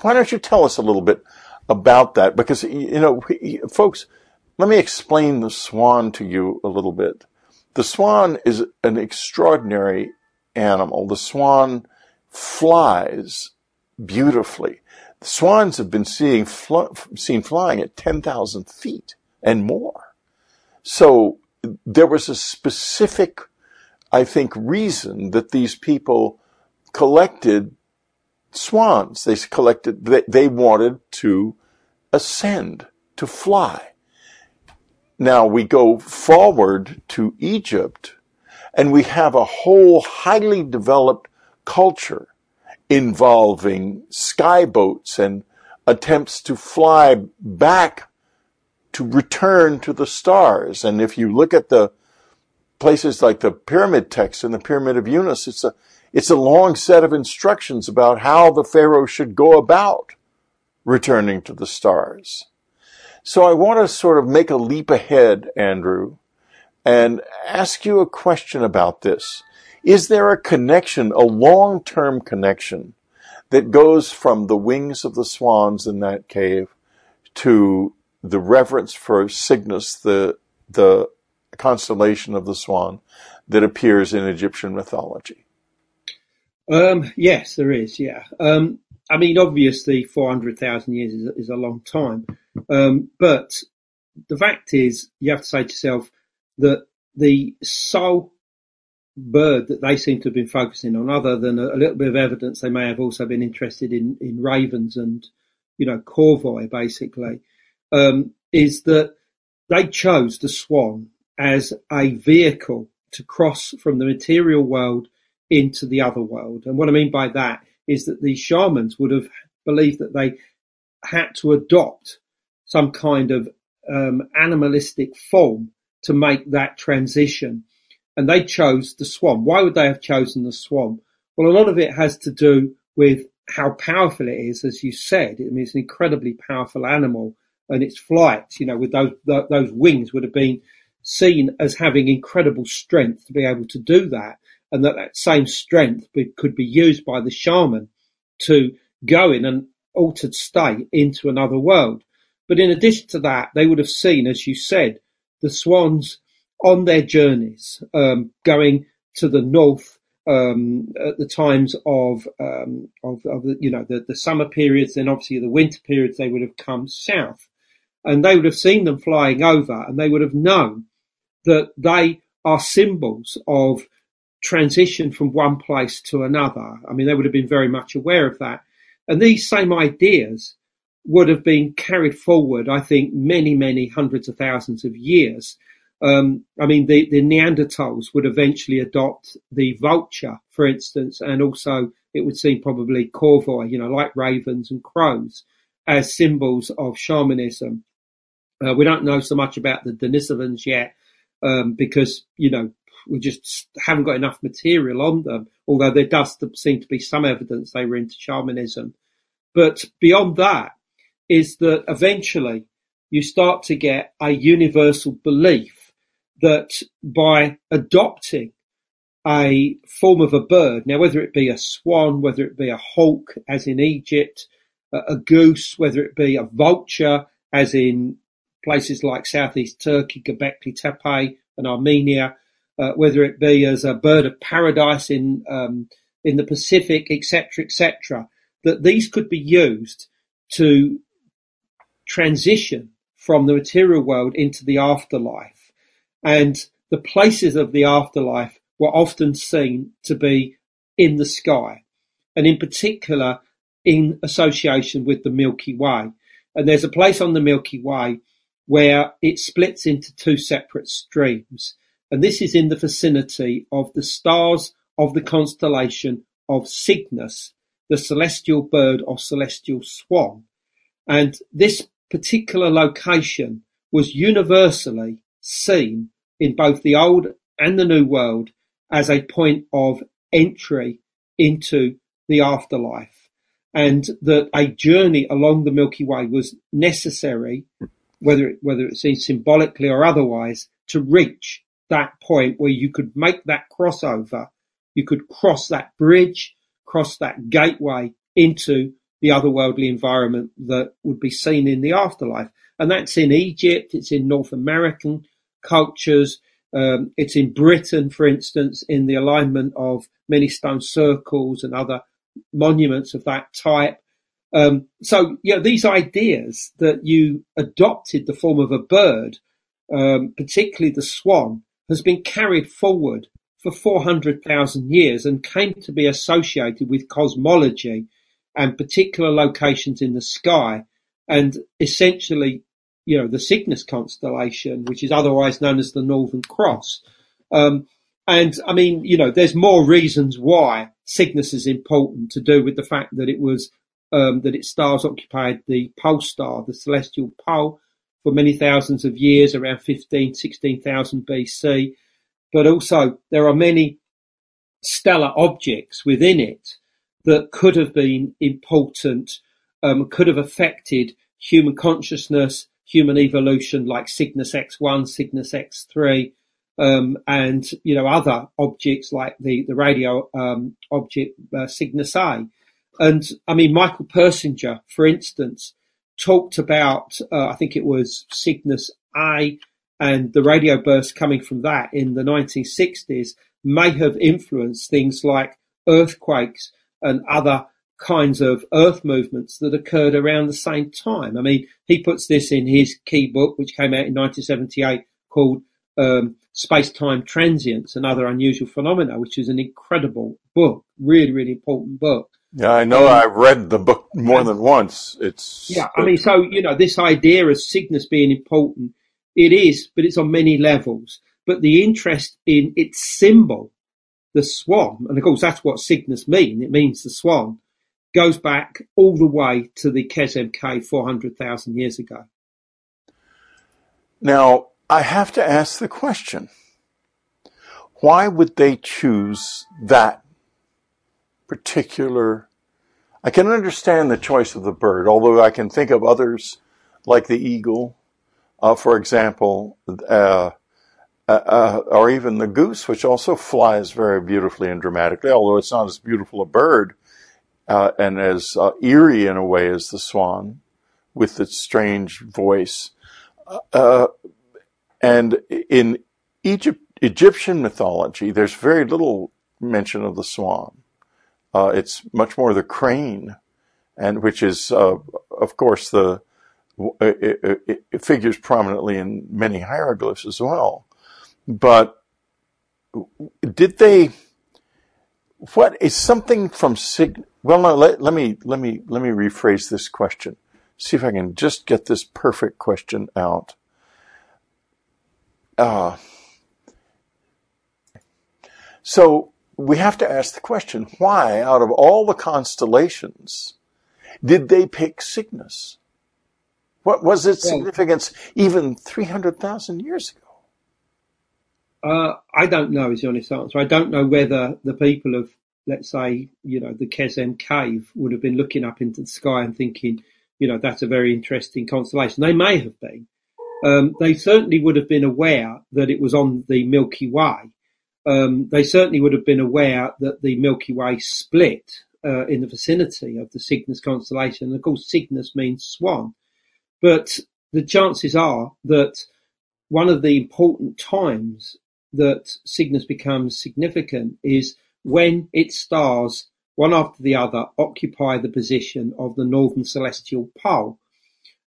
Why don't you tell us a little bit about that? Because you know, folks let me explain the swan to you a little bit. The swan is an extraordinary animal. The swan flies beautifully. The swans have been seeing fl- seen flying at 10,000 feet and more. So there was a specific, I think, reason that these people collected swans. They collected, they, they wanted to ascend, to fly. Now we go forward to Egypt and we have a whole highly developed culture involving skyboats and attempts to fly back to return to the stars. And if you look at the places like the pyramid text and the pyramid of Unas, it's a, it's a long set of instructions about how the pharaoh should go about returning to the stars. So I want to sort of make a leap ahead, Andrew, and ask you a question about this. Is there a connection, a long-term connection that goes from the wings of the swans in that cave to the reverence for Cygnus, the, the constellation of the swan that appears in Egyptian mythology? Um, yes, there is. Yeah. Um, I mean, obviously, 400,000 years is, is, a long time. Um, but the fact is, you have to say to yourself that the sole bird that they seem to have been focusing on, other than a, a little bit of evidence, they may have also been interested in, in ravens and, you know, corvoy, basically, um, is that they chose the swan as a vehicle to cross from the material world into the other world. And what I mean by that is that these shamans would have believed that they had to adopt some kind of um, animalistic form to make that transition. And they chose the swan. Why would they have chosen the swan? Well, a lot of it has to do with how powerful it is, as you said. I mean, it's an incredibly powerful animal and its flight, you know, with those, those wings would have been seen as having incredible strength to be able to do that and that that same strength be, could be used by the shaman to go in an altered state into another world. But in addition to that, they would have seen, as you said, the swans on their journeys, um, going to the north um, at the times of, um, of, of the, you know, the, the summer periods, then obviously the winter periods, they would have come south and they would have seen them flying over and they would have known that they are symbols of transition from one place to another. I mean, they would have been very much aware of that. And these same ideas would have been carried forward, I think, many, many hundreds of thousands of years. Um, I mean, the, the Neanderthals would eventually adopt the vulture, for instance, and also it would seem probably corvoy, you know, like ravens and crows as symbols of shamanism. Uh, we don't know so much about the Denisovans yet, um, because, you know, we just haven't got enough material on them, although there does seem to be some evidence they were into shamanism. But beyond that is that eventually you start to get a universal belief that by adopting a form of a bird, now whether it be a swan, whether it be a hawk, as in Egypt, a goose, whether it be a vulture, as in places like southeast Turkey, Göbekli Tepe and Armenia, uh, whether it be as a bird of paradise in um, in the Pacific, etc., etc., that these could be used to transition from the material world into the afterlife, and the places of the afterlife were often seen to be in the sky, and in particular in association with the Milky Way. And there's a place on the Milky Way where it splits into two separate streams and this is in the vicinity of the stars of the constellation of Cygnus, the celestial bird or celestial swan. And this particular location was universally seen in both the old and the new world as a point of entry into the afterlife and that a journey along the Milky Way was necessary, whether it, whether it's seen symbolically or otherwise, to reach that point where you could make that crossover, you could cross that bridge, cross that gateway into the otherworldly environment that would be seen in the afterlife. And that's in Egypt, it's in North American cultures, um, it's in Britain, for instance, in the alignment of many stone circles and other monuments of that type. Um, so, yeah, these ideas that you adopted the form of a bird, um, particularly the swan, has been carried forward for 400,000 years and came to be associated with cosmology and particular locations in the sky and essentially, you know, the Cygnus constellation, which is otherwise known as the Northern Cross. Um, and I mean, you know, there's more reasons why Cygnus is important to do with the fact that it was, um, that its stars occupied the pole star, the celestial pole, for many thousands of years, around 15, 16,000 BC. But also there are many stellar objects within it that could have been important, um, could have affected human consciousness, human evolution, like Cygnus X1, Cygnus X3, um, and you know other objects like the the radio um, object uh, Cygnus A. And I mean, Michael Persinger, for instance, talked about, uh, I think it was Cygnus A and the radio burst coming from that in the 1960s may have influenced things like earthquakes and other kinds of earth movements that occurred around the same time. I mean, he puts this in his key book, which came out in 1978 called um, Space-Time Transients and Other Unusual Phenomena, which is an incredible book, really, really important book. Yeah, I know. Um, I've read the book more than once. It's yeah. I mean, so you know, this idea of Cygnus being important, it is, but it's on many levels. But the interest in its symbol, the swan, and of course that's what Cygnus mean. It means the swan, goes back all the way to the Kesem hundred thousand years ago. Now, I have to ask the question: Why would they choose that particular. I can understand the choice of the bird, although I can think of others like the eagle, uh, for example, uh, uh, or even the goose, which also flies very beautifully and dramatically, although it's not as beautiful a bird uh, and as uh, eerie in a way as the swan with its strange voice. and in Egypt, Egyptian mythology, there's very little mention of the swan. Uh, it's much more the crane, and which is, uh, of course, the it, it, it, figures prominently in many hieroglyphs as well. But did they? What is something from sig? Well, no. Let, let me let me let me rephrase this question. See if I can just get this perfect question out. Uh, so we have to ask the question, why, out of all the constellations, did they pick Cygnus? What was its significance even 300,000 years ago? Uh, I don't know is the honest answer. I don't know whether the people of, let's say, you know, the Kesem cave would have been looking up into the sky and thinking, you know, that's a very interesting constellation. They may have been. Um, they certainly would have been aware that it was on the Milky Way um, they certainly would have been aware that the Milky Way split uh, in the vicinity of the Cygnus constellation. And of course, Cygnus means swan. But the chances are that one of the important times that Cygnus becomes significant is when its stars, one after the other, occupy the position of the northern celestial pole.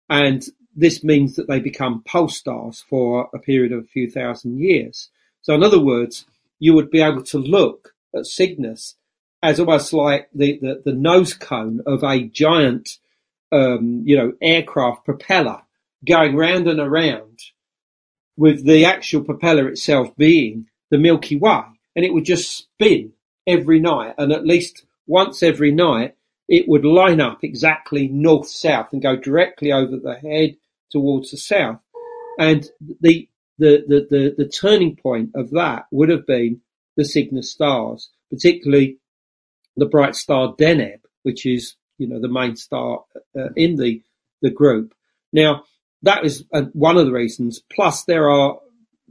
And this means that they become pole stars for a period of a few thousand years. So in other words, you would be able to look at Cygnus as almost like the, the, the nose cone of a giant, um, you know, aircraft propeller going round and around with the actual propeller itself being the Milky Way. And it would just spin every night. And at least once every night, it would line up exactly north south and go directly over the head towards the south. And the the, the, the, the turning point of that would have been the Cygnus stars, particularly the bright star Deneb, which is, you know, the main star uh, in the, the group. Now, that is uh, one of the reasons. Plus, there are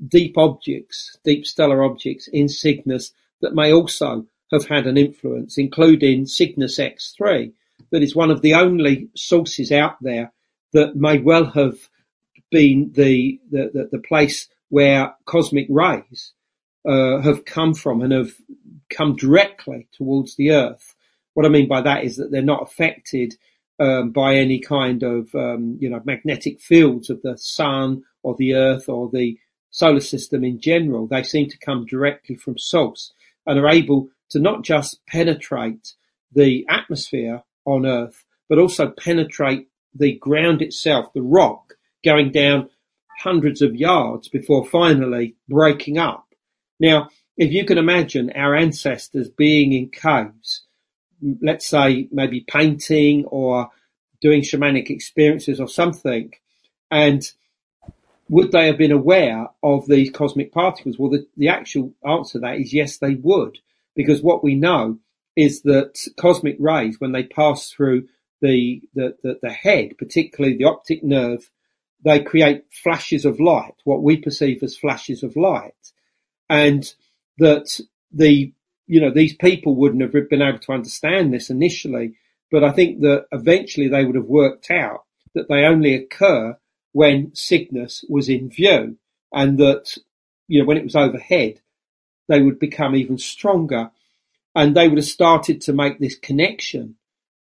deep objects, deep stellar objects in Cygnus that may also have had an influence, including Cygnus X3, that is one of the only sources out there that may well have been the, the, the, place where cosmic rays uh, have come from and have come directly towards the Earth. What I mean by that is that they're not affected um, by any kind of um, you know magnetic fields of the sun or the Earth or the solar system in general. They seem to come directly from source and are able to not just penetrate the atmosphere on Earth, but also penetrate the ground itself, the rock, going down hundreds of yards before finally breaking up. Now, if you can imagine our ancestors being in caves, let's say maybe painting or doing shamanic experiences or something, and would they have been aware of these cosmic particles? Well, the, the actual answer to that is yes, they would, because what we know is that cosmic rays, when they pass through the, the, the, the head, particularly the optic nerve they create flashes of light, what we perceive as flashes of light, and that the you know these people wouldn't have been able to understand this initially, but I think that eventually they would have worked out that they only occur when Cygnus was in view, and that you know when it was overhead, they would become even stronger, and they would have started to make this connection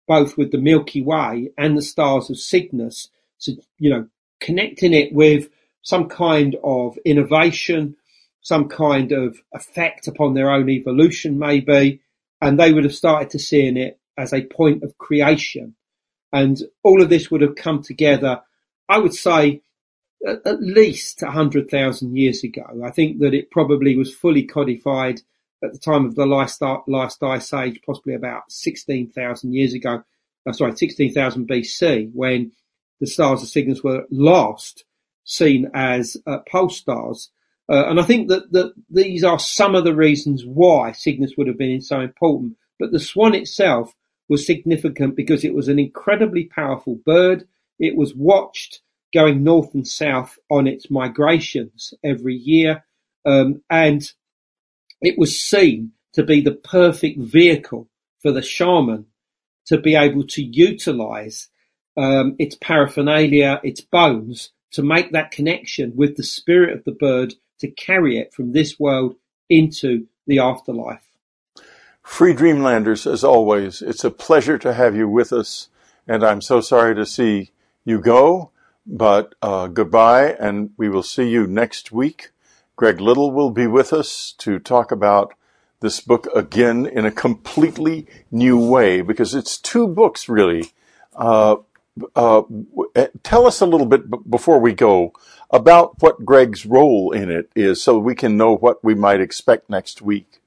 both with the Milky Way and the stars of Cygnus to you know connecting it with some kind of innovation, some kind of effect upon their own evolution, maybe, and they would have started to see in it as a point of creation. And all of this would have come together, I would say, at, least 100,000 years ago. I think that it probably was fully codified at the time of the last, last ice age, possibly about 16,000 years ago. Uh, sorry, 16,000 BC, when the stars of Cygnus were last seen as uh, pole stars. Uh, and I think that, that these are some of the reasons why Cygnus would have been so important. But the swan itself was significant because it was an incredibly powerful bird. It was watched going north and south on its migrations every year. Um, and it was seen to be the perfect vehicle for the shaman to be able to utilize um, its paraphernalia, its bones, to make that connection with the spirit of the bird to carry it from this world into the afterlife. Free Dreamlanders, as always, it's a pleasure to have you with us, and I'm so sorry to see you go, but uh, goodbye, and we will see you next week. Greg Little will be with us to talk about this book again in a completely new way, because it's two books, really. Uh, uh, tell us a little bit b- before we go about what Greg's role in it is so we can know what we might expect next week.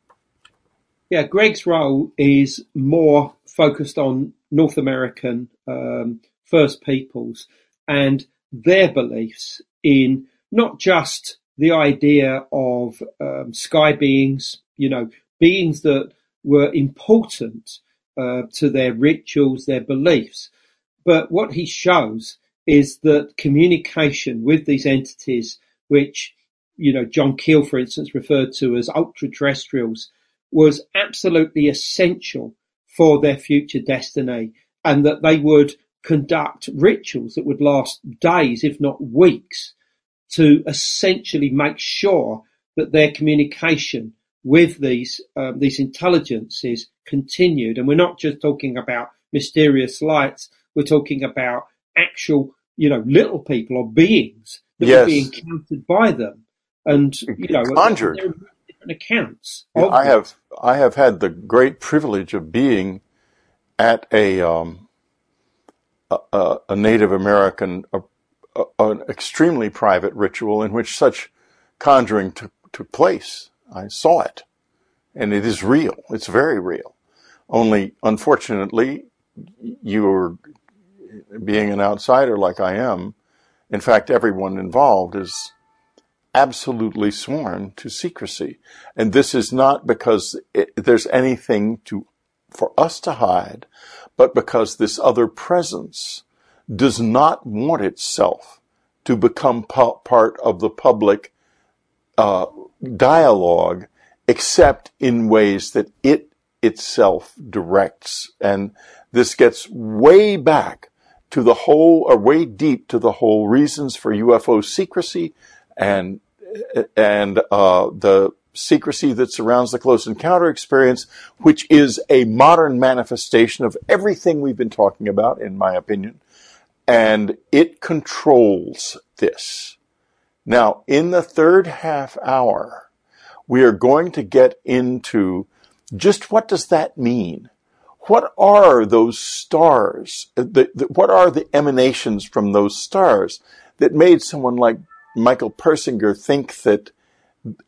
Yeah, Greg's role is more focused on North American um, First Peoples and their beliefs in not just the idea of um, sky beings, you know, beings that were important uh, to their rituals, their beliefs, but what he shows is that communication with these entities, which, you know, John Keel, for instance, referred to as ultra terrestrials, was absolutely essential for their future destiny and that they would conduct rituals that would last days, if not weeks, to essentially make sure that their communication with these um, these intelligences continued. And we're not just talking about mysterious lights; we're talking about actual, you know, little people or beings that yes. would be encountered by them, and you know, conjured. Different accounts. Yeah, I have I have had the great privilege of being at a um, a, a, Native American, a, a, an extremely private ritual in which such conjuring took, took place. I saw it, and it is real. It's very real. Only, unfortunately, you are being an outsider like I am, in fact, everyone involved is absolutely sworn to secrecy. And this is not because it, there's anything to, for us to hide, but because this other presence does not want itself to become part of the public uh, dialogue, except in ways that it itself directs. And this gets way back to the whole, or way deep to the whole reasons for UFO secrecy and and uh, the secrecy that surrounds the close encounter experience, which is a modern manifestation of everything we've been talking about, in my opinion, and it controls this. Now, in the third half hour, we are going to get into just what does that mean? What are those stars? Uh, the, the, what are the emanations from those stars that made someone like Michael Persinger think that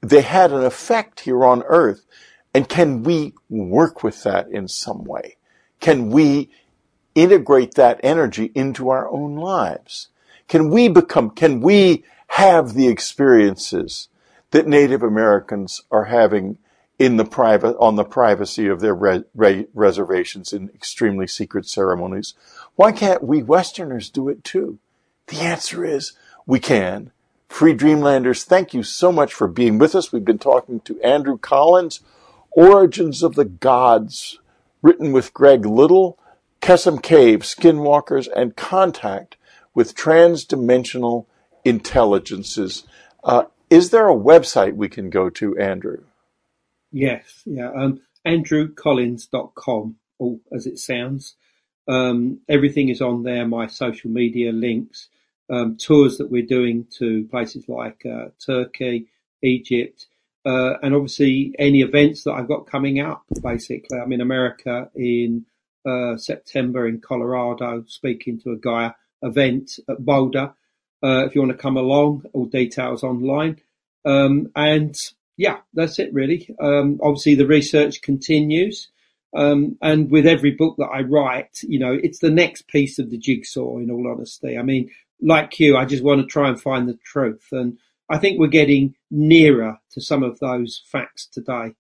they had an effect here on earth? And can we work with that in some way? Can we integrate that energy into our own lives? Can we become, can we have the experiences that Native Americans are having in the private on the privacy of their re, re, reservations in extremely secret ceremonies. Why can't we Westerners do it too? The answer is we can. Free Dreamlanders, thank you so much for being with us. We've been talking to Andrew Collins, Origins of the Gods, written with Greg Little, Kesem Cave, Skinwalkers, and Contact with Transdimensional Intelligences. Uh, is there a website we can go to, Andrew? Yes, yeah. Um, AndrewCollins.com, all as it sounds. Um, everything is on there. My social media links, um, tours that we're doing to places like uh, Turkey, Egypt, uh, and obviously any events that I've got coming up. Basically, I'm in America in uh, September in Colorado, speaking to a Gaia event at Boulder. Uh, if you want to come along, all details online. Um, and yeah, that's it really. Um, obviously the research continues. Um, and with every book that I write, you know, it's the next piece of the jigsaw in all honesty. I mean, like you, I just want to try and find the truth. And I think we're getting nearer to some of those facts today.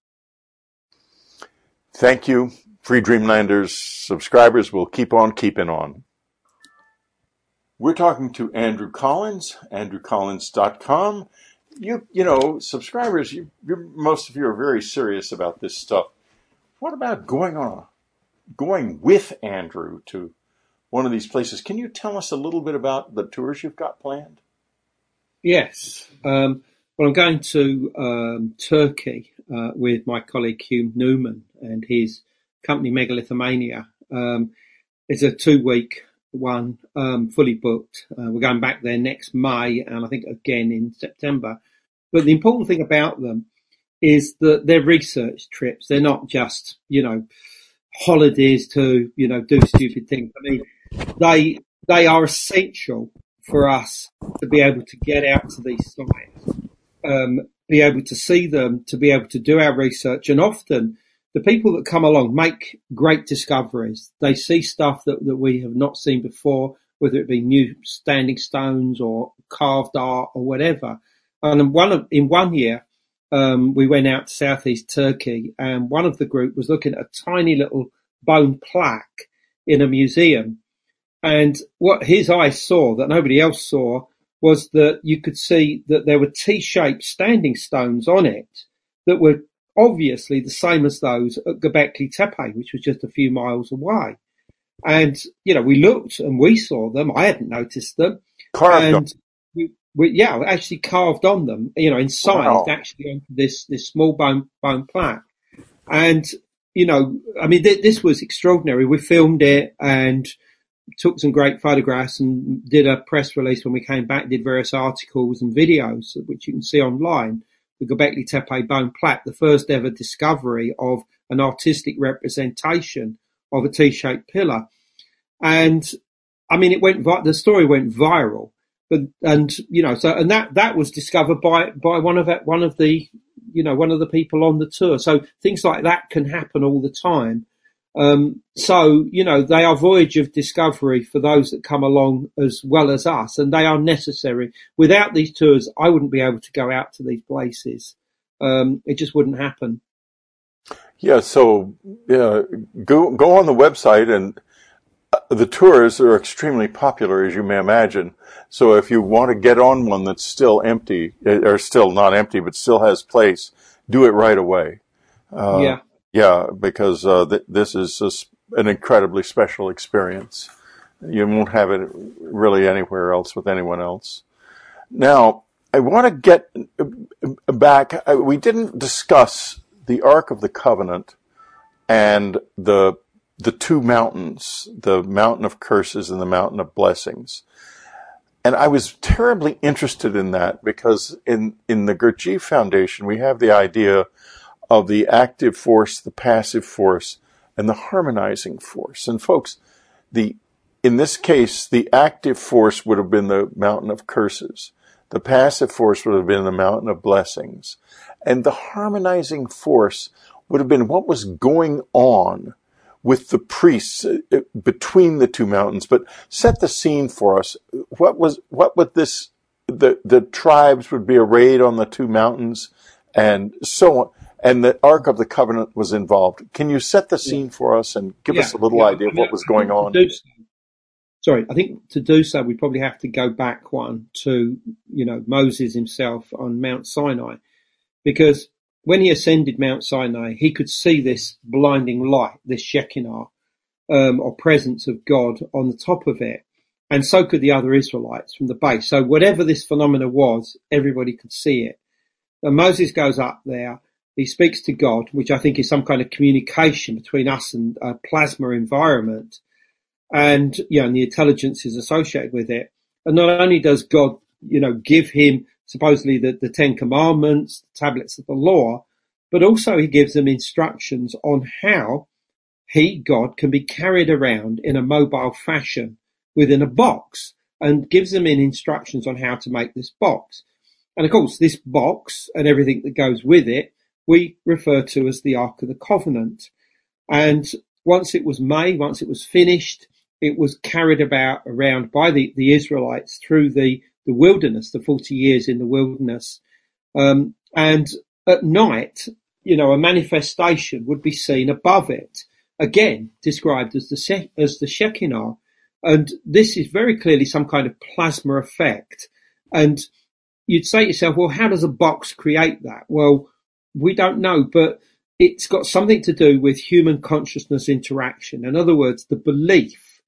Thank you. Free Dreamlanders subscribers will keep on keeping on. We're talking to Andrew Collins, andrewcollins.com you you know subscribers you most of you are very serious about this stuff. What about going on going with andrew to one of these places? Can you tell us a little bit about the tours you've got planned? Yes. Um, well i'm going to um, turkey uh, with my colleague Hugh Newman and his company Megalithomania. Um, it's a two week one, um, fully booked. Uh, we're going back there next May and I think again in September. But the important thing about them is that they're research trips. They're not just, you know, holidays to, you know, do stupid things. I mean, they, they are essential for us to be able to get out to these sites, um, be able to see them, to be able to do our research. And often the people that come along make great discoveries. They see stuff that, that we have not seen before, whether it be new standing stones or carved art or whatever. And one of, in one year, um, we went out to southeast Turkey and one of the group was looking at a tiny little bone plaque in a museum and what his eyes saw that nobody else saw was that you could see that there were T-shaped standing stones on it that were obviously the same as those at Göbekli Tepe, which was just a few miles away. And, you know, we looked and we saw them. I hadn't noticed them. Carved and we, we, yeah, actually carved on them, you know, inside wow. actually on this, this small bone, bone plaque. And, you know, I mean, th- this was extraordinary. We filmed it and, took some great photographs and did a press release when we came back, did various articles and videos, which you can see online. The Göbekli Tepe bone plaque, the first ever discovery of an artistic representation of a T-shaped pillar. And I mean, it went, the story went viral, but, and, you know, so, and that, that was discovered by, by one of, one of the, you know, one of the people on the tour. So things like that can happen all the time. Um, so, you know, they are voyage of discovery for those that come along as well as us, and they are necessary. Without these tours, I wouldn't be able to go out to these places. Um, it just wouldn't happen. Yeah, so yeah, go go on the website, and uh, the tours are extremely popular, as you may imagine. So if you want to get on one that's still empty, eh, or still not empty, but still has place, do it right away. Uh, yeah. Yeah, because uh, th- this is a, an incredibly special experience. You won't have it really anywhere else with anyone else. Now, I want to get uh, back. We didn't discuss the Ark of the Covenant and the the two mountains, the mountain of curses and the mountain of blessings. And I was terribly interested in that because in, in the Gurdjieff Foundation, we have the idea of the active force, the passive force, and the harmonizing force. And folks, the in this case, the active force would have been the mountain of curses. The passive force would have been the mountain of blessings. And the harmonizing force would have been what was going on with the priests uh, uh, between the two mountains. But set the scene for us. What was, what would this, the, the tribes would be arrayed on the two mountains and so on and the Ark of the Covenant was involved. Can you set the scene for us and give yeah, us a little yeah. idea of what was going on? sorry, I think to do so, we probably have to go back one to, you know, Moses himself on Mount Sinai, because when he ascended Mount Sinai, he could see this blinding light, this Shekinah, um, or presence of God on the top of it. And so could the other Israelites from the base. So whatever this phenomena was, everybody could see it. And Moses goes up there he speaks to God, which I think is some kind of communication between us and a plasma environment, and you know, and the intelligence is associated with it. And not only does God, you know, give him supposedly the, the Ten Commandments, the tablets of the law, but also he gives them instructions on how he, God, can be carried around in a mobile fashion within a box and gives them in instructions on how to make this box. And of course, this box and everything that goes with it we refer to as the Ark of the Covenant. And once it was made, once it was finished, it was carried about around by the, the Israelites through the, the wilderness, the 40 years in the wilderness. Um, and at night, you know, a manifestation would be seen above it, again described as the, as the Shekinah. And this is very clearly some kind of plasma effect. And you'd say to yourself, well, how does a box create that? Well, we don't know, but it's got something to do with human consciousness interaction. In other words, the belief,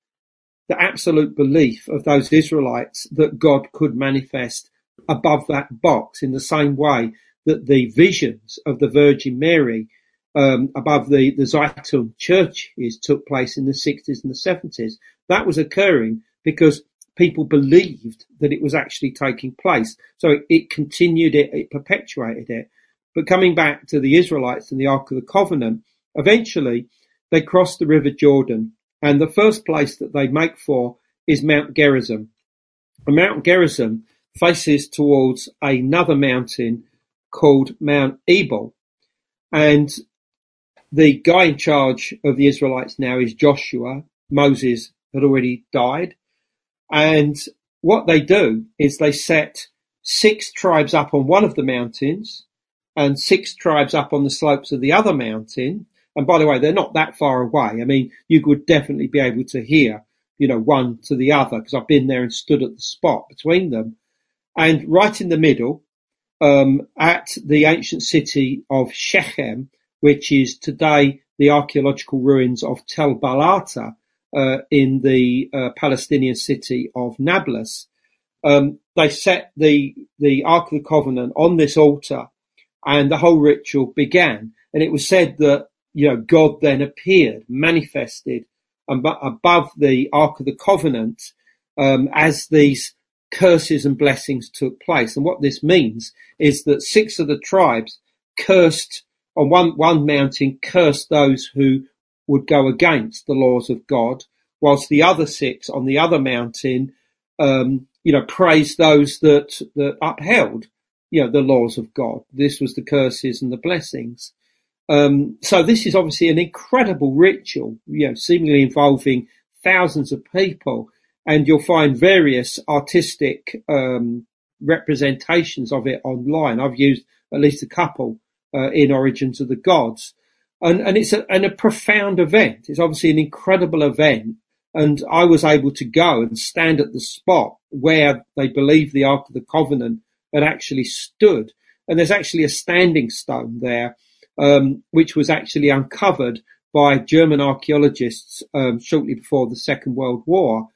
the absolute belief of those Israelites that God could manifest above that box in the same way that the visions of the Virgin Mary um, above the, the Zeitoun churches took place in the 60s and the 70s. That was occurring because people believed that it was actually taking place. So it, it continued it, it perpetuated it. But coming back to the Israelites and the Ark of the Covenant, eventually they cross the River Jordan, and the first place that they make for is Mount Gerizim. And Mount Gerizim faces towards another mountain called Mount Ebal. And the guy in charge of the Israelites now is Joshua. Moses had already died. And what they do is they set six tribes up on one of the mountains and six tribes up on the slopes of the other mountain. And by the way, they're not that far away. I mean, you would definitely be able to hear, you know, one to the other because I've been there and stood at the spot between them. And right in the middle, um, at the ancient city of Shechem, which is today the archaeological ruins of Tel Balata, uh, in the uh, Palestinian city of Nablus. Um, they set the the Ark of the Covenant on this altar, and the whole ritual began. And it was said that you know God then appeared, manifested above the Ark of the Covenant um, as these curses and blessings took place. And what this means is that six of the tribes cursed on one one mountain, cursed those who would go against the laws of God, whilst the other six on the other mountain, um, you know, praised those that, that upheld, you know, the laws of God. This was the curses and the blessings. Um, so this is obviously an incredible ritual, you know, seemingly involving thousands of people, and you'll find various artistic um, representations of it online. I've used at least a couple uh, in Origins of the Gods and and it's a, and a profound event. It's obviously an incredible event, and I was able to go and stand at the spot where they believe the Ark of the Covenant had actually stood, and there's actually a standing stone there, um, which was actually uncovered by German archaeologists um, shortly before the Second World War.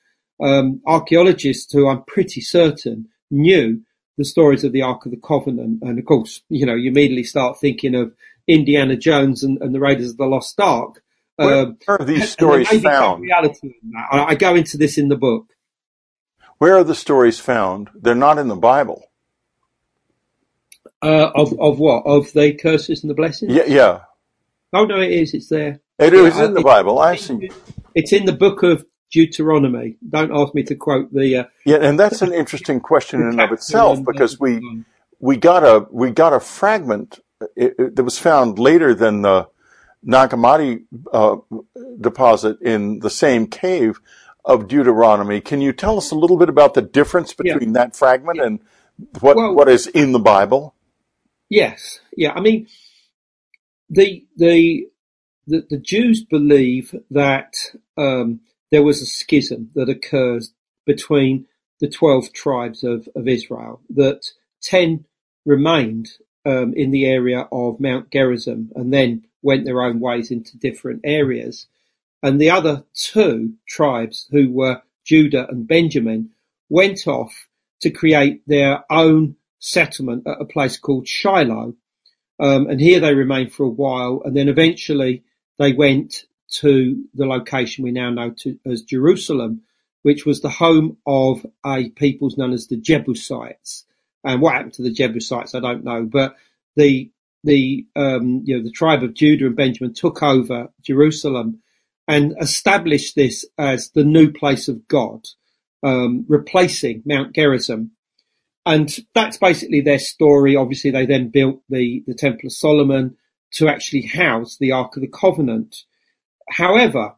Um, archaeologists who I'm pretty certain knew the stories of the Ark of the Covenant, and of course, you know, you immediately start thinking of Indiana Jones and, and the Raiders of the Lost Ark. Where, um, are these stories found? Reality I, I go into this in the book. Where are the stories found? They're not in the Bible. Uh, of of what? Of the curses and the blessings? Yeah, yeah. Oh no, it is. It's there. It yeah, is in the Bible. I see. It's in the book of Deuteronomy. Don't ask me to quote the. Uh, yeah, and that's an interesting question in and of itself because we we got a we got a fragment that was found later than the Nag Hammadi uh, deposit in the same cave of Deuteronomy. Can you tell us a little bit about the difference between yeah. that fragment yeah. and what well, what is in the Bible? Yes, yeah. I mean, the the the, the Jews believe that um, there was a schism that occurs between the twelve tribes of, of Israel. That ten remained um, in the area of Mount Gerizim and then went their own ways into different areas. And the other two tribes, who were Judah and Benjamin, went off to create their own settlement at a place called Shiloh. Um, and here they remained for a while, and then eventually they went to the location we now know to, as Jerusalem, which was the home of a peoples known as the Jebusites. And what happened to the Jebusites, I don't know. But the the um, you know the tribe of Judah and Benjamin took over Jerusalem and established this as the new place of God, um, replacing Mount Gerizim. And that's basically their story. Obviously, they then built the, the Temple of Solomon to actually house the Ark of the Covenant. However,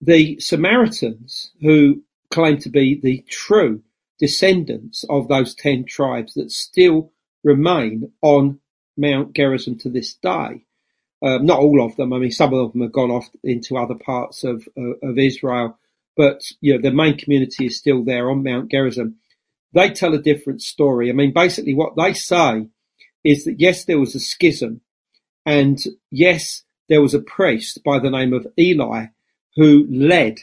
the Samaritans, who claim to be the true descendants of those 10 tribes that still remain on Mount Gerizim to this day. Um, not all of them. I mean, some of them have gone off into other parts of uh, of Israel, but you know the main community is still there on Mount Gerizim. They tell a different story. I mean, basically, what they say is that yes, there was a schism, and yes, there was a priest by the name of Eli who led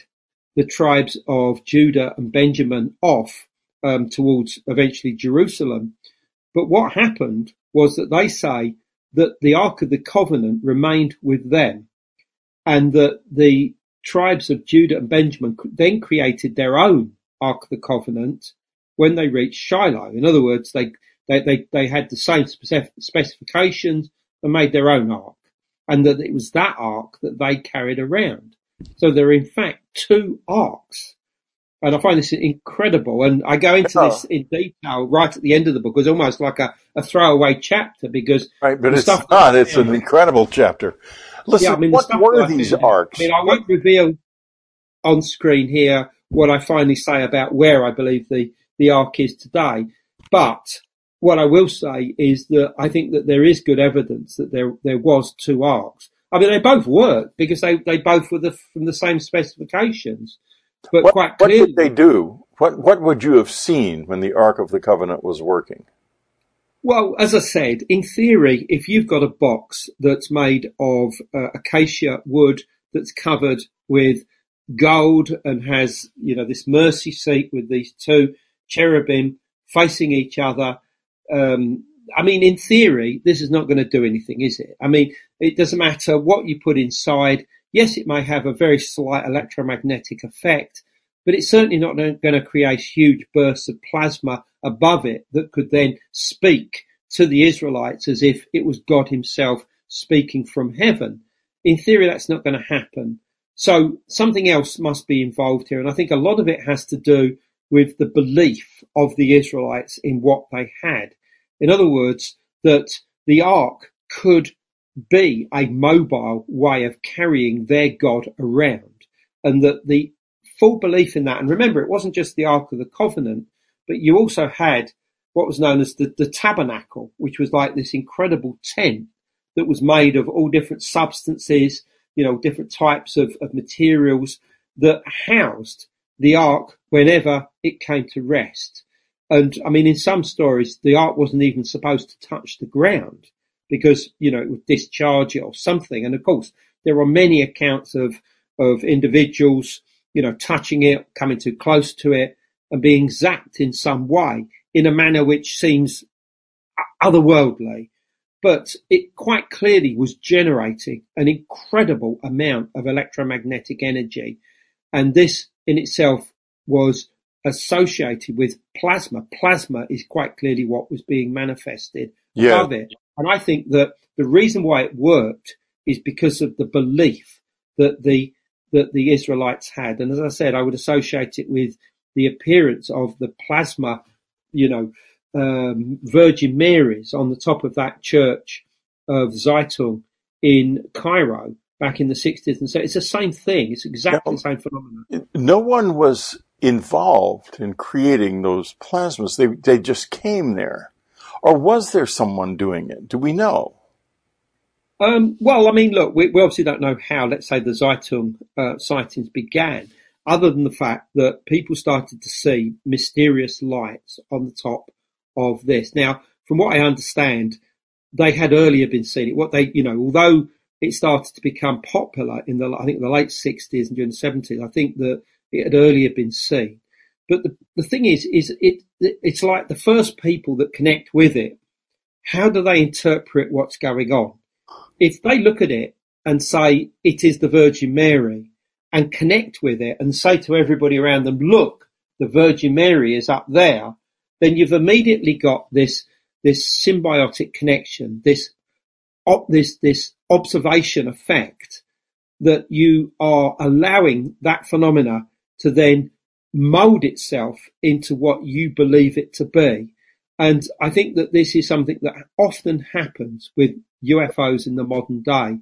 the tribes of Judah and Benjamin off um, towards eventually Jerusalem. But what happened was that they say that the Ark of the Covenant remained with them and that the tribes of Judah and Benjamin then created their own Ark of the Covenant when they reached Shiloh. In other words, they, they, they, they had the same specifications and made their own ark. And that it was that ark that they carried around. So there are in fact two arks. and I find this incredible. And I go into oh. this in detail right at the end of the book. It's almost like a, a throwaway chapter because right, but it's not. It's an incredible chapter. Listen, yeah, I mean, what were these arks? I mean, I won't reveal on screen here what I finally say about where I believe the the ark is today, but what I will say is that I think that there is good evidence that there there was two arks. I mean, they both worked because they, they both were the, from the same specifications. But what, quite clearly, what did they do? What what would you have seen when the Ark of the Covenant was working? Well, as I said, in theory, if you've got a box that's made of uh, acacia wood that's covered with gold and has, you know, this mercy seat with these two cherubim facing each other, um, I mean, in theory, this is not going to do anything, is it? I mean, it doesn't matter what you put inside. Yes, it may have a very slight electromagnetic effect, but it's certainly not going to create huge bursts of plasma above it that could then speak to the Israelites as if it was God himself speaking from heaven. In theory, that's not going to happen. So something else must be involved here. And I think a lot of it has to do with the belief of the Israelites in what they had. In other words, that the ark could be a mobile way of carrying their God around, and that the full belief in that, and remember, it wasn't just the Ark of the Covenant, but you also had what was known as the, the tabernacle, which was like this incredible tent that was made of all different substances, you know, different types of, of materials that housed the ark whenever it came to rest. And I mean, in some stories, the ark wasn't even supposed to touch the ground because, you know, it would discharge it or something. And of course, there are many accounts of, of individuals, you know, touching it, coming too close to it and being zapped in some way in a manner which seems otherworldly. But it quite clearly was generating an incredible amount of electromagnetic energy. And this in itself was associated with plasma. Plasma is quite clearly what was being manifested yeah. above it. And I think that the reason why it worked is because of the belief that the that the Israelites had. And as I said, I would associate it with the appearance of the plasma, you know, um, Virgin Mary's on the top of that church of Zeitoun in Cairo back in the 60s. And so it's the same thing. It's exactly the same phenomenon. No one was involved in creating those plasmas. They, they just came there. Or was there someone doing it? Do we know? Um, well, I mean, look, we, we, obviously don't know how, let's say, the Zeitoun uh, sightings began, other than the fact that people started to see mysterious lights on the top of this. Now, from what I understand, they had earlier been seen. It. What they, you know, although it started to become popular in the, I think, the late 60s and during the 70s, I think that it had earlier been seen. But the, the thing is, is it, it's like the first people that connect with it, how do they interpret what's going on? If they look at it and say it is the Virgin Mary and connect with it and say to everybody around them, look, the Virgin Mary is up there, then you've immediately got this, this symbiotic connection, this, this, this observation effect that you are allowing that phenomena to then mold itself into what you believe it to be. And I think that this is something that often happens with UFOs in the modern day,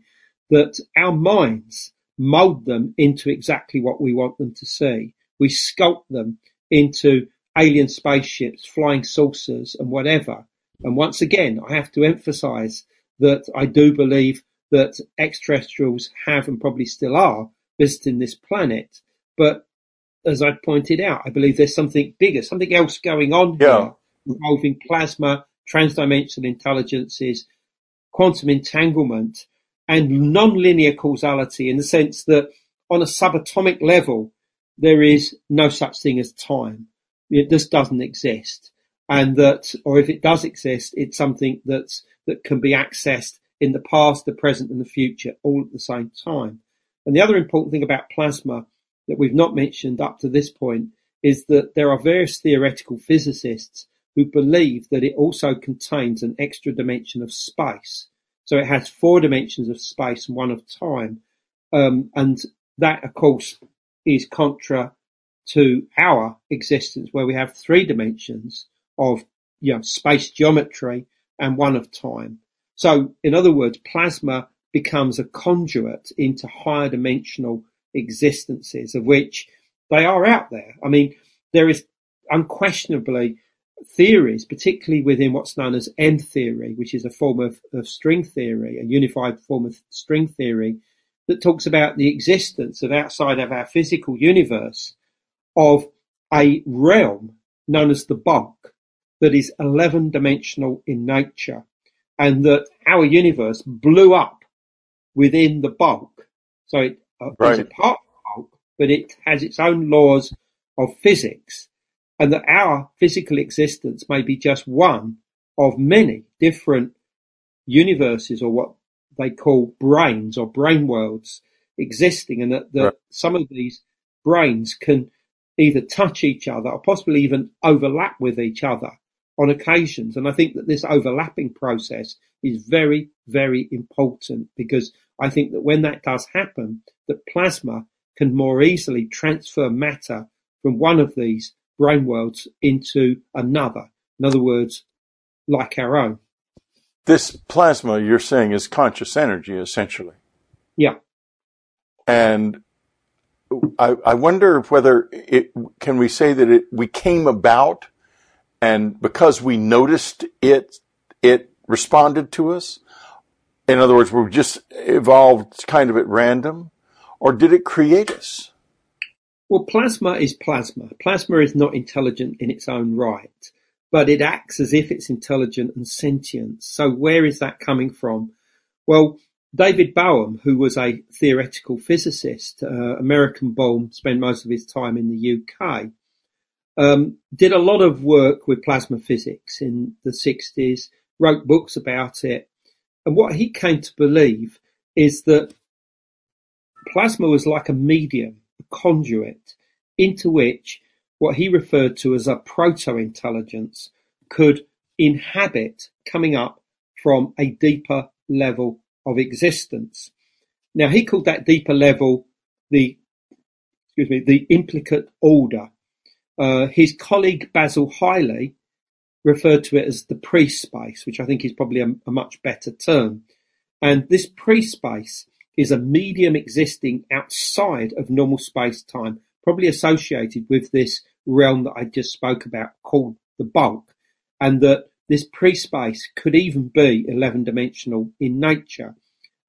that our minds mold them into exactly what we want them to see. We sculpt them into alien spaceships, flying saucers and whatever. And once again, I have to emphasize that I do believe that extraterrestrials have and probably still are visiting this planet. But as I pointed out, I believe there's something bigger, something else going on yeah. here involving plasma, transdimensional intelligences, quantum entanglement, and non-linear causality in the sense that on a subatomic level, there is no such thing as time. It just doesn't exist. and that, or if it does exist, it's something that's that can be accessed in the past, the present, and the future all at the same time. And the other important thing about plasma that we've not mentioned up to this point is that there are various theoretical physicists who believe that it also contains an extra dimension of space. So it has four dimensions of space and one of time. Um, and that, of course, is contra to our existence, where we have three dimensions of you know, space geometry and one of time. So, in other words, plasma becomes a conduit into higher dimensional existences, of which they are out there. I mean, there is unquestionably theories, particularly within what's known as M theory, which is a form of, of string theory, a unified form of string theory, that talks about the existence of outside of our physical universe of a realm known as the bulk that is 11 dimensional in nature and that our universe blew up within the bulk. So it Uh, right. is a part of but it has its own laws of physics and that our physical existence may be just one of many different universes or what they call branes or brane worlds existing and that, that right. some of these branes can either touch each other or possibly even overlap with each other on occasions. And I think that this overlapping process is very, very important because I think that when that does happen, that plasma can more easily transfer matter from one of these brane worlds into another. In other words, like our own. This plasma you're saying is conscious energy, essentially. Yeah. And I, I wonder whether it can we say that it we came about and because we noticed it, it responded to us. In other words, we just evolved kind of at random, or did it create us? Well, plasma is plasma. Plasma is not intelligent in its own right, but it acts as if it's intelligent and sentient. So where is that coming from? Well, David Bohm, who was a theoretical physicist, uh, American born, spent most of his time in the UK, um, did a lot of work with plasma physics in the 60s, wrote books about it. And what he came to believe is that plasma was like a medium, a conduit, into which what he referred to as a proto-intelligence could inhabit coming up from a deeper level of existence. Now he called that deeper level the, excuse me, the implicate order uh, his colleague Basil Hiley referred to it as the pre-space, which I think is probably a, a much better term. And this pre-space is a medium existing outside of normal space-time, probably associated with this realm that I just spoke about called the bulk, and that this pre-space could even be 11 dimensional in nature,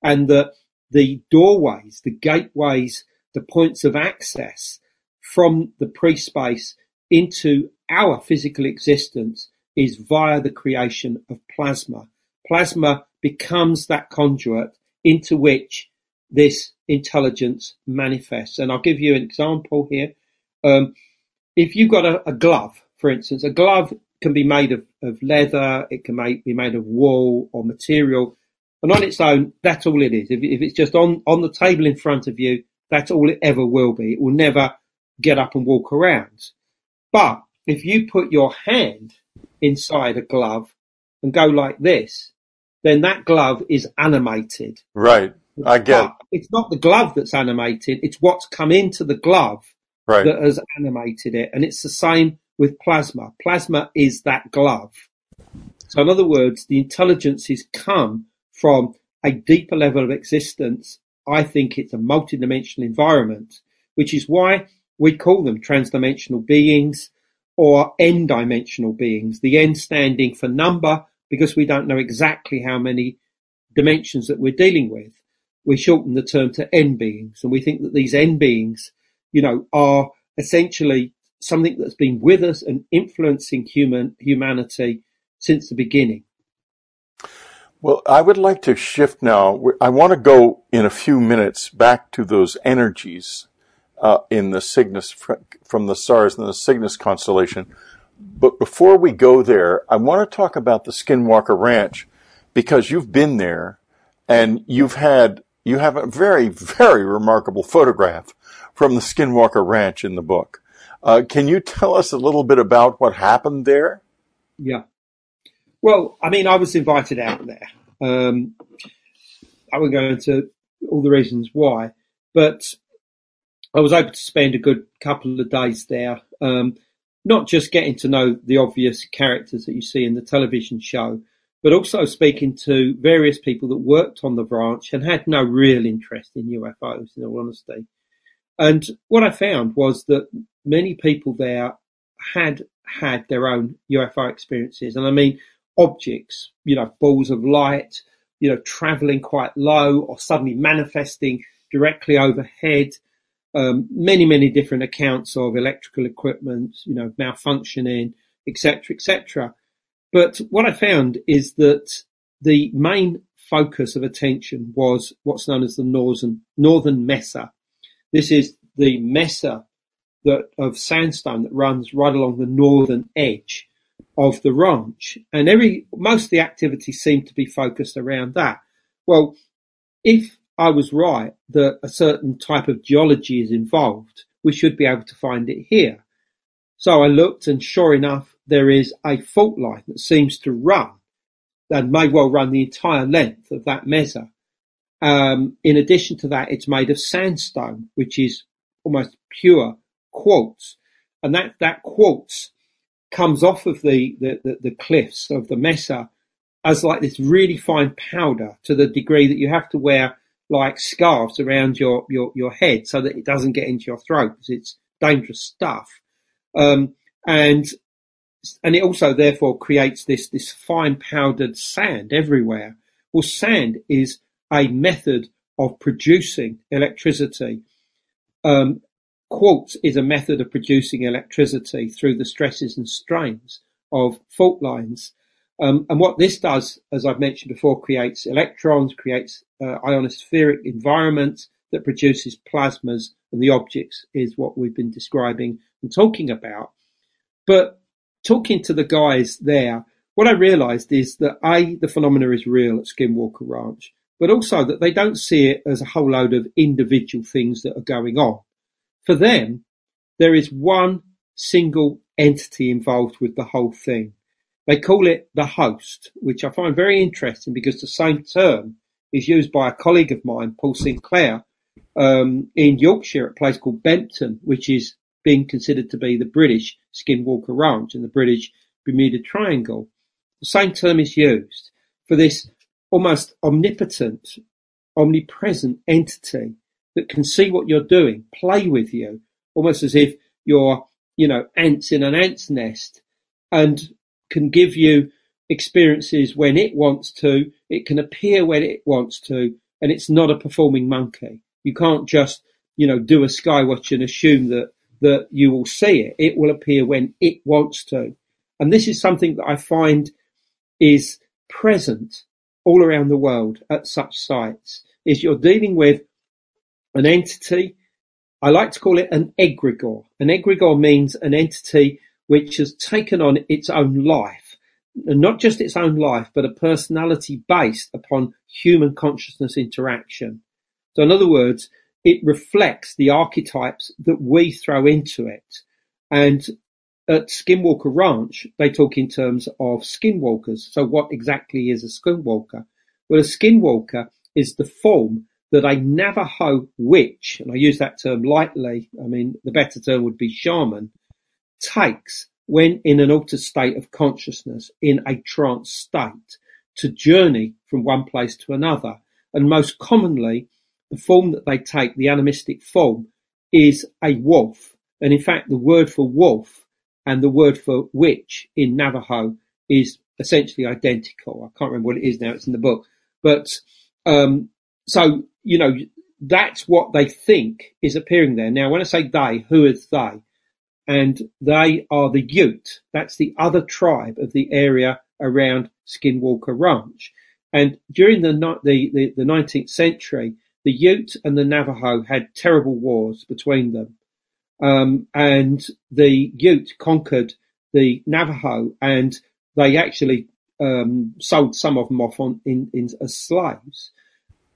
and that the doorways, the gateways, the points of access from the pre-space into our physical existence is via the creation of plasma. Plasma becomes that conduit into which this intelligence manifests. And I'll give you an example here. Um, if you've got a, a, glove, for instance, a glove can be made of, of leather, it can make, be made of wool or material. And on its own, that's all it is. If, if it's just on, on the table in front of you, that's all it ever will be. It will never get up and walk around. But if you put your hand inside a glove and go like this, then that glove is animated. Right. I get but It's not the glove that's animated, it's what's come into the glove right. that has animated it. And it's the same with plasma. Plasma is that glove. So in other words, the intelligences come from a deeper level of existence. I think it's a multidimensional environment, which is why we call them transdimensional beings or n-dimensional beings, the n standing for number because we don't know exactly how many dimensions that we're dealing with. We shorten the term to n beings and we think that these n beings, you know, are essentially something that's been with us and influencing human humanity since the beginning. Well, I would like to shift now. I want to go in a few minutes back to those energies uh, in the Cygnus from the stars in the Cygnus constellation. but before we go there, I want to talk about the Skinwalker Ranch because you've been there and you've had you have a very very remarkable photograph from the Skinwalker Ranch in the book. Uh, can you tell us a little bit about what happened there? Yeah. Well, I mean, I was invited out there. Um, I won't go into all the reasons why, but I was able to spend a good couple of days there. Um, not just getting to know the obvious characters that you see in the television show, but also speaking to various people that worked on the branch and had no real interest in UFOs, in all honesty. And what I found was that many people there had had their own UFO experiences. And I mean, objects, you know, balls of light, you know, traveling quite low or suddenly manifesting directly overhead. Um, many, many different accounts of electrical equipment, you know, malfunctioning, etc., etc. But what I found is that the main focus of attention was what's known as the northern northern mesa. This is the mesa that of sandstone that runs right along the northern edge of the ranch, and every most of the activity seemed to be focused around that. Well, if I was right that a certain type of geology is involved, we should be able to find it here. So I looked, and sure enough, there is a fault line that seems to run, and may well run the entire length of that mesa. Um, in addition to that, it's made of sandstone, which is almost pure quartz, and that that quartz comes off of the, the, the, the cliffs of the mesa as like this really fine powder to the degree that you have to wear like scarves around your, your, your head so that it doesn't get into your throat because it's dangerous stuff. Um, and, and it also therefore creates this, this fine powdered sand everywhere. Well, sand is a method of producing electricity. Um, Quartz is a method of producing electricity through the stresses and strains of fault lines. Um, and what this does, as I've mentioned before, creates electrons, creates uh, ionospheric environments that produces plasmas, and the objects is what we've been describing and talking about. But talking to the guys there, what I realized is that A, the phenomena is real at Skinwalker Ranch, but also that they don't see it as a whole load of individual things that are going on. For them, there is one single entity involved with the whole thing. They call it the host, which I find very interesting because the same term is used by a colleague of mine, Paul Sinclair, um, in Yorkshire at a place called Bempton, which is being considered to be the British Skinwalker Ranch and the British Bermuda Triangle. The same term is used for this almost omnipotent, omnipresent entity that can see what you're doing, play with you, almost as if you're, you know, ants in an ant's nest and can give you experiences when it wants to. It can appear when it wants to, and it's not a performing monkey. You can't just, you know, do a skywatch and assume that, that you will see it. It will appear when it wants to. And this is something that I find is present all around the world at such sites is you're dealing with an entity, I like to call it an egregore. An egregore means an entity which has taken on its own life, not just its own life, but a personality based upon human consciousness interaction. So in other words, it reflects the archetypes that we throw into it. And at Skinwalker Ranch, they talk in terms of skinwalkers. So what exactly is a skinwalker? Well, a skinwalker is the form that a Navajo witch, and I use that term lightly, I mean, the better term would be shaman, takes when in an altered state of consciousness, in a trance state, to journey from one place to another. And most commonly, the form that they take, the animistic form, is a wolf. And in fact, the word for wolf and the word for witch in Navajo is essentially identical. I can't remember what it is now, it's in the book. But um, so, you know, that's what they think is appearing there. Now, when I say they, who is they? And they are the Ute. That's the other tribe of the area around Skinwalker Ranch. And during the, the, the, the 19th century, the Ute and the Navajo had terrible wars between them. Um, and the Ute conquered the Navajo, and they actually um, sold some of them off on, in, in, as slaves.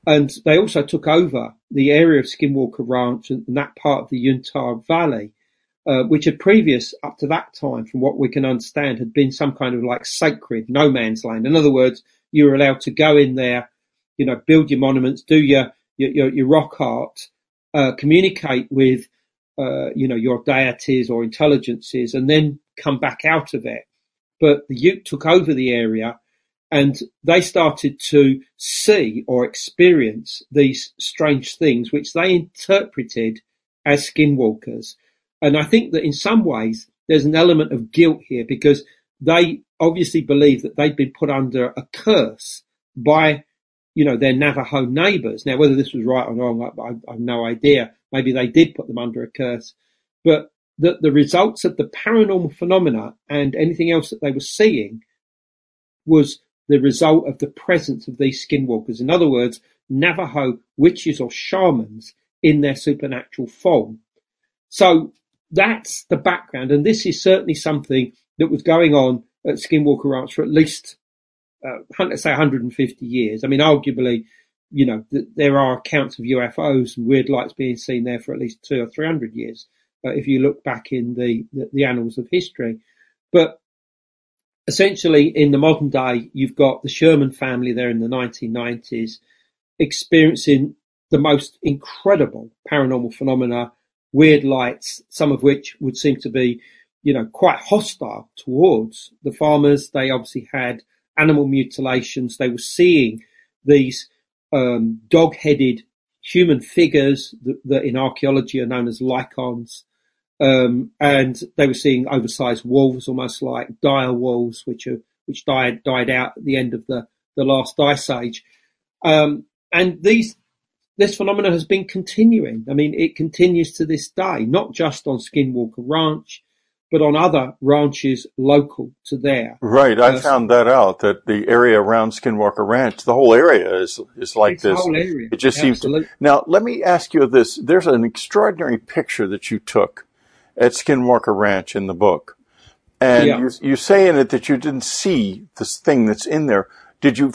And they also took over the area of Skinwalker Ranch and, that part of the Uintah Valley, which had previous up to that time, from what we can understand, had been some kind of like sacred no man's land. In other words, you were allowed to go in there, you know, build your monuments, do your your, your, your rock art, uh, communicate with, uh, you know, your deities or intelligences, and then come back out of it. But the Ute took over the area and they started to see or experience these strange things, which they interpreted as skinwalkers. And I think that in some ways there's an element of guilt here because they obviously believe that they'd been put under a curse by, you know, their Navajo neighbors. Now, whether this was right or wrong, I, I, have no idea. Maybe they did put them under a curse, but the, the results of the paranormal phenomena and anything else that they were seeing was the result of the presence of these skinwalkers. In other words, Navajo witches or shamans in their supernatural form. So that's the background, and this is certainly something that was going on at Skinwalker Ranch for at least, uh, let's say, 150 years. I mean, arguably, you know, th- there are accounts of UFOs and weird lights being seen there for at least two or three hundred years, uh, if you look back in the, the, the annals of history. But essentially in the modern day, you've got the Sherman family there in the 1990s experiencing the most incredible paranormal phenomena, weird lights, some of which would seem to be, you know, quite hostile towards the farmers. They obviously had animal mutilations. They were seeing these um, dog-headed human figures that, that in archaeology are known as lycons. Um, and they were seeing oversized wolves, almost like dire wolves, which are which died died out at the end of the the last ice age. Um, and these this phenomenon has been continuing. I mean, it continues to this day, not just on Skinwalker Ranch, but on other ranches local to there. Right. I uh, found that out that the area around Skinwalker Ranch, the whole area is, is like this. Whole area. It just Absolutely. seems to. Now, let me ask you this. There's an extraordinary picture that you took at Skinwalker Ranch in the book. And yeah. you, you say in it that you didn't see this thing that's in there. Did you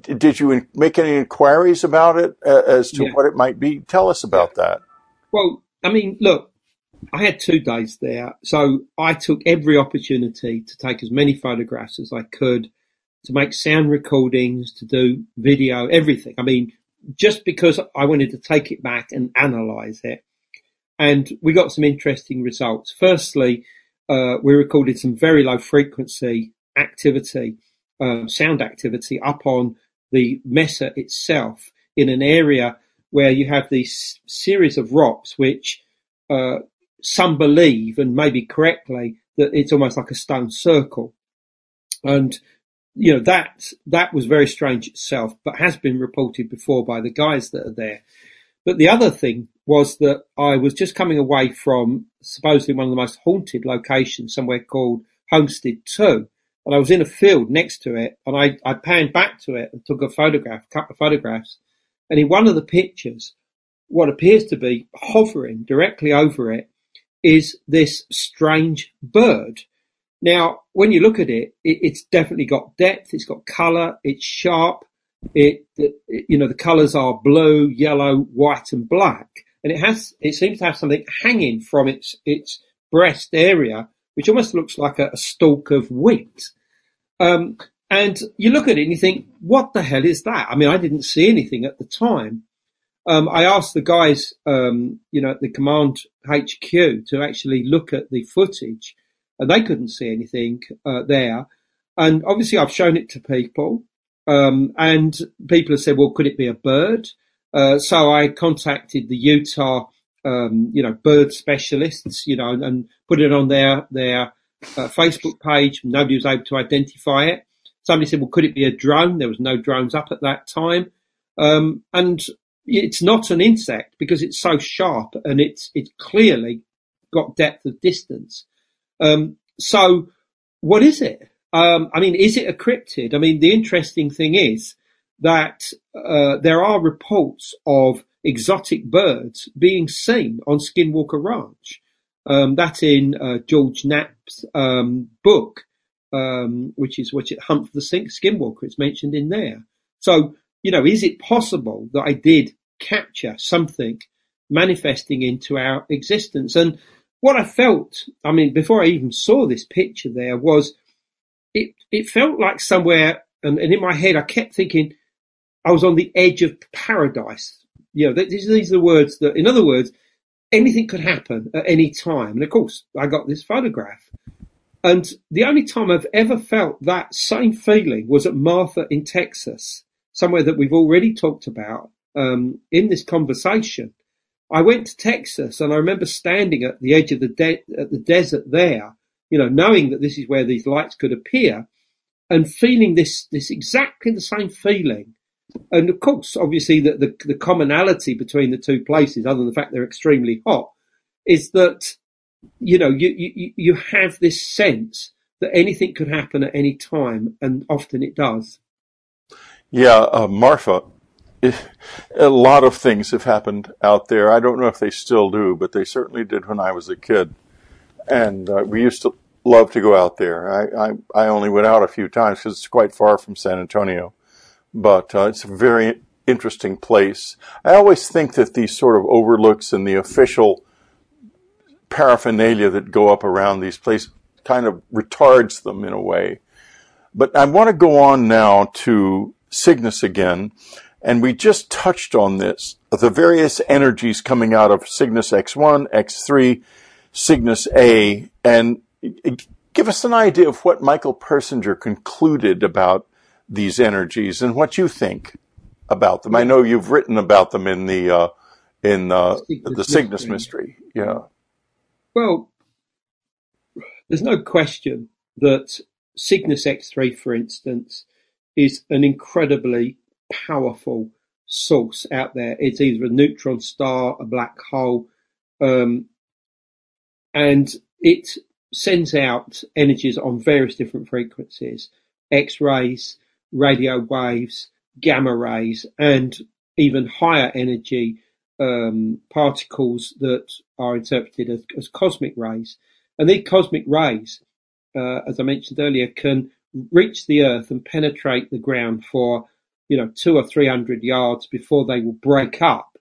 did you make any inquiries about it uh, as to yeah. what it might be? Tell us about that. Well, I mean, look, I had two days there, so I took every opportunity to take as many photographs as I could, to make sound recordings, to do video, everything. I mean, just because I wanted to take it back and analyze it and we got some interesting results. Firstly, uh, we recorded some very low frequency activity, uh, sound activity up on the mesa itself in an area where you have these series of rocks, which uh, some believe, and maybe correctly, that it's almost like a stone circle. And you know that that was very strange itself, but has been reported before by the guys that are there. But the other thing was that I was just coming away from supposedly one of the most haunted locations, somewhere called Homestead 2. And I was in a field next to it and I, I panned back to it and took a photograph, a couple of photographs. And in one of the pictures, what appears to be hovering directly over it is this strange bird. Now, when you look at it, it it's definitely got depth, it's got colour, it's sharp, it, it, you know, the colours are blue, yellow, white and black and it has it seems to have something hanging from its its breast area, which almost looks like a, a stalk of wheat. Um, and you look at it and you think, what the hell is that? I mean, I didn't see anything at the time. Um, I asked the guys, um, you know, at the command HQ to actually look at the footage, and they couldn't see anything uh, there. And obviously, I've shown it to people, um, and people have said, "Well, could it be a bird?" Uh, so I contacted the Utah, um, you know, bird specialists, you know, and, put it on their their uh, Facebook page. Nobody was able to identify it. Somebody said, "Well, could it be a drone?" There was no drones up at that time, um, and it's not an insect because it's so sharp and it's it's clearly got depth of distance. Um, so, what is it? Um, I mean, is it a cryptid? I mean, the interesting thing is that uh, there are reports of exotic birds being seen on Skinwalker Ranch. Um, that's in uh, George Knapp's um, book, um, which is which it Hunt for the sink, Skinwalker. It's mentioned in there. So you know, is it possible that I did capture something manifesting into our existence? And what I felt, I mean, before I even saw this picture, there was it. It felt like somewhere, and, and in my head, I kept thinking I was on the edge of paradise. You know, these, are the words that, in other words, anything could happen at any time. And of course, I got this photograph. And the only time I've ever felt that same feeling was at Marfa in Texas, somewhere that we've already talked about um, in this conversation. I went to Texas and I remember standing at the edge of the de- at the desert there, you know, knowing that this is where these lights could appear and feeling this, this exactly the same feeling and of course, obviously, the, the, the commonality between the two places, other than the fact they're extremely hot, is that you know you, you you have this sense that anything could happen at any time, and often it does. Yeah, uh, Marfa. A lot of things have happened out there. I don't know if they still do, but they certainly did when I was a kid. And uh, we used to love to go out there. I, I, I only went out a few times because it's quite far from San Antonio but uh, it's a very interesting place. I always think that these sort of overlooks and the official paraphernalia that go up around these places kind of retards them in a way. But I want to go on now to Cygnus again, and we just touched on this the various energies coming out of Cygnus X1, X3, Cygnus A, and give us an idea of what Michael Persinger concluded about these energies and what you think about them. I know you've written about them in the uh, in uh, Cygnus the Cygnus mystery. mystery. Yeah. Well, there's no question that Cygnus X3, for instance, is an incredibly powerful source out there. It's either a neutron star, a black hole, um, and it sends out energies on various different frequencies, X-rays, radio waves, gamma rays, and even higher energy um, particles that are interpreted as, as, cosmic rays. And these cosmic rays, uh, as I mentioned earlier, can reach the Earth and penetrate the ground for you know two or three hundred yards before they will break up.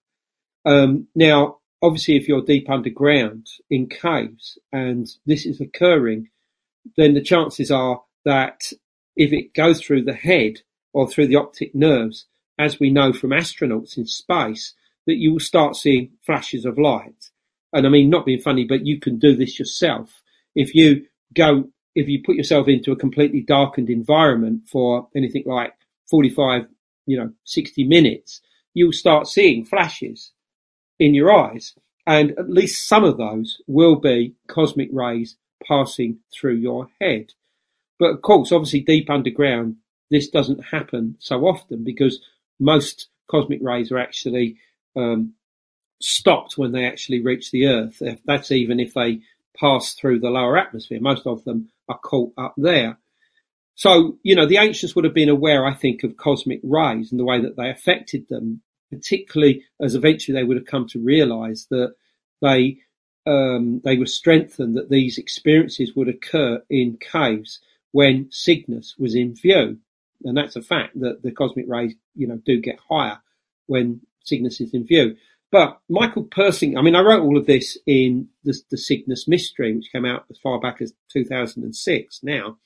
Um, now, obviously, if you're deep underground in caves and this is occurring, then the chances are that if it goes through the head or through the optic nerves, as we know from astronauts in space, that you will start seeing flashes of light. And I mean, not being funny, but you can do this yourself. If you go, if you put yourself into a completely darkened environment for anything like 45, you know, 60 minutes, you'll start seeing flashes in your eyes. And at least some of those will be cosmic rays passing through your head. But of course, obviously deep underground, this doesn't happen so often because most cosmic rays are actually um, stopped when they actually reach the Earth. That's even if they pass through the lower atmosphere. Most of them are caught up there. So, you know, the ancients would have been aware, I think, of cosmic rays and the way that they affected them, particularly as eventually they would have come to realize that they, um, they were strengthened that these experiences would occur in caves when Cygnus was in view. And that's a fact that the cosmic rays, you know, do get higher when Cygnus is in view. But Michael Persinger, I mean, I wrote all of this in the, the Cygnus Mystery, which came out as far back as 2006 now.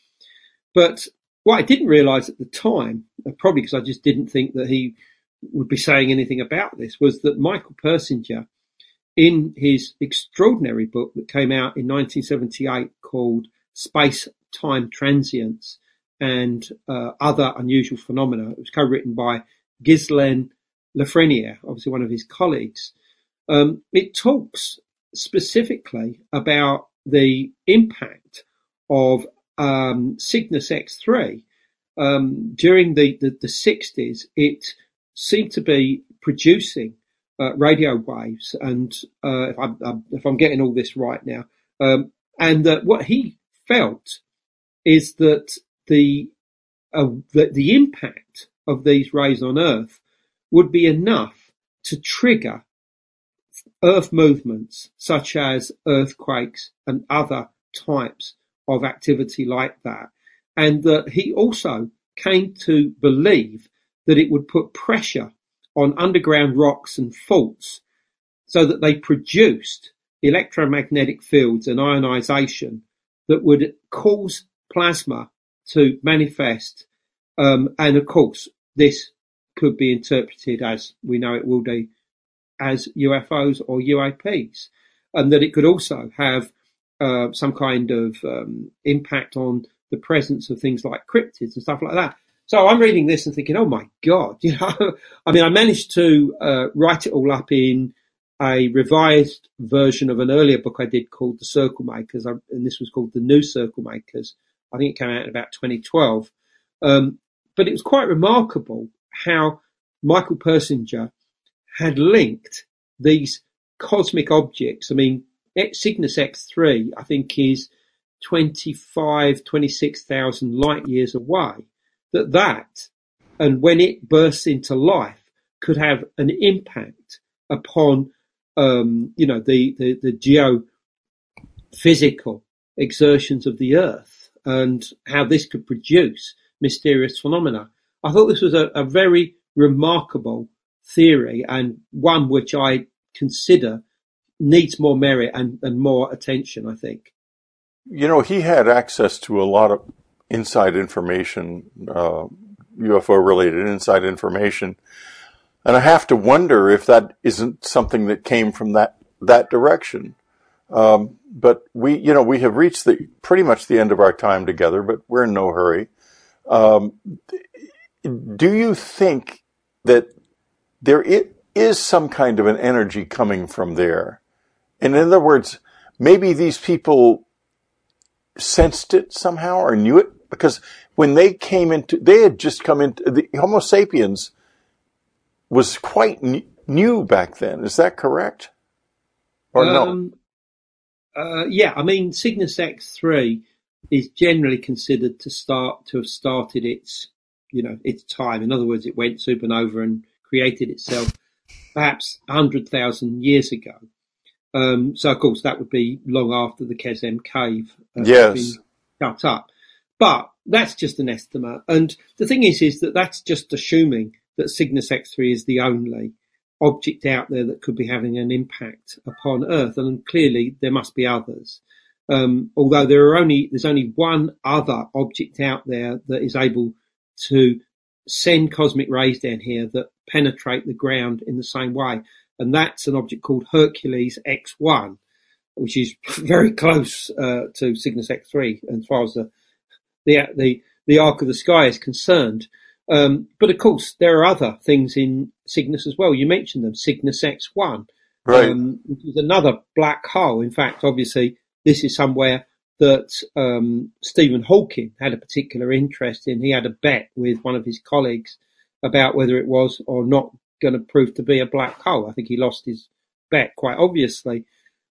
But what I didn't realize at the time, uh, probably because I just didn't think that he would be saying anything about this, was that Michael Persinger, in his extraordinary book that came out in 1978 called Space time transients and uh, other unusual phenomena. It was co-written by Ghislain Lafreniere, obviously one of his colleagues. Um, it talks specifically about the impact of um, Cygnus X3 um, during the, the, the, 60s. It seemed to be producing uh, radio waves, and uh, if, I'm, if, I'm, getting all this right now, um, and that what he felt is that the, uh, the, the impact of these rays on Earth would be enough to trigger earth movements such as earthquakes and other types of activity like that. And that he also came to believe that it would put pressure on underground rocks and faults so that they produced electromagnetic fields and ionization that would cause plasma to manifest. Um, and of course, this could be interpreted as we know it will do as UFOs or UAPs, and that it could also have uh, some kind of um, impact on the presence of things like cryptids and stuff like that. So I'm reading this and thinking, oh my god, <laughs> you know, I mean, I managed to uh, write it all up in a revised version of an earlier book I did called The Circle Makers, and this was called The New Circle Makers. I think it came out in about 2012. Um, but it was quite remarkable how Michael Persinger had linked these cosmic objects. I mean, Cygnus X3, I think, is 25, 26,000 light years away. That that, and when it bursts into life, could have an impact upon, um, you know, the, the, the geophysical exertions of the Earth and how this could produce mysterious phenomena. I thought this was a, a very remarkable theory and one which I consider needs more merit and, and more attention, I think. You know, he had access to a lot of inside information, uh, UFO related inside information. And I have to wonder if that isn't something that came from that, that direction. Um, but we, you know, we have reached the pretty much the end of our time together, but we're in no hurry. Um, do you think that there is some kind of an energy coming from there? And in other words, maybe these people sensed it somehow or knew it because when they came into, they had just come into the Homo sapiens was quite new back then. Is that correct? Or um, no? Uh, yeah, I mean, Cygnus X3 is generally considered to start to have started its, you know, its time. In other words, it went supernova and created itself perhaps 100,000 years ago. Um, so of course that would be long after the Kesem cave uh, yes. been cut up. But that's just an estimate. And the thing is, is that that's just assuming that Cygnus X3 is the only object out there that could be having an impact upon Earth. And clearly there must be others. Um, although there are only, there's only one other object out there that is able to send cosmic rays down here that penetrate the ground in the same way. And that's an object called Hercules X1, which is <laughs> very close uh, to Cygnus X3 as far as the, the, the, the arc of the sky is concerned. Um, but of course, there are other things in Cygnus as well. You mentioned them, Cygnus X1, right. um, which is another black hole. In fact, obviously, this is somewhere that um, Stephen Hawking had a particular interest in. He had a bet with one of his colleagues about whether it was or not going to prove to be a black hole. I think he lost his bet quite obviously.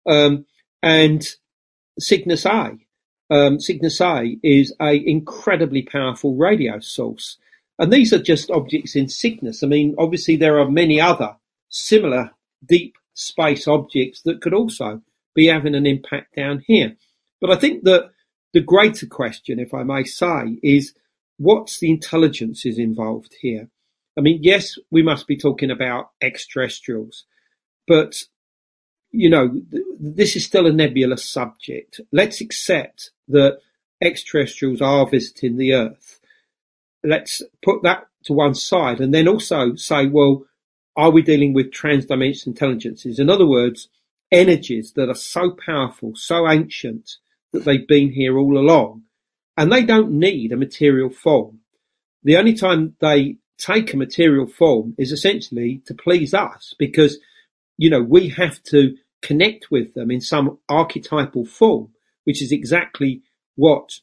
Um, and Cygnus A, um, Cygnus A is a incredibly powerful radio source. And these are just objects in Cygnus. I mean, obviously there are many other similar deep space objects that could also be having an impact down here. But I think that the greater question, if I may say, is what's the intelligences involved here? I mean, yes, we must be talking about extraterrestrials, but you know, th- this is still a nebulous subject. Let's accept that extraterrestrials are visiting the Earth. Let's put that to one side and then also say, well, are we dealing with transdimensional intelligences? In other words, energies that are so powerful, so ancient that they've been here all along and they don't need a material form. The only time they take a material form is essentially to please us because, you know, we have to connect with them in some archetypal form, which is exactly what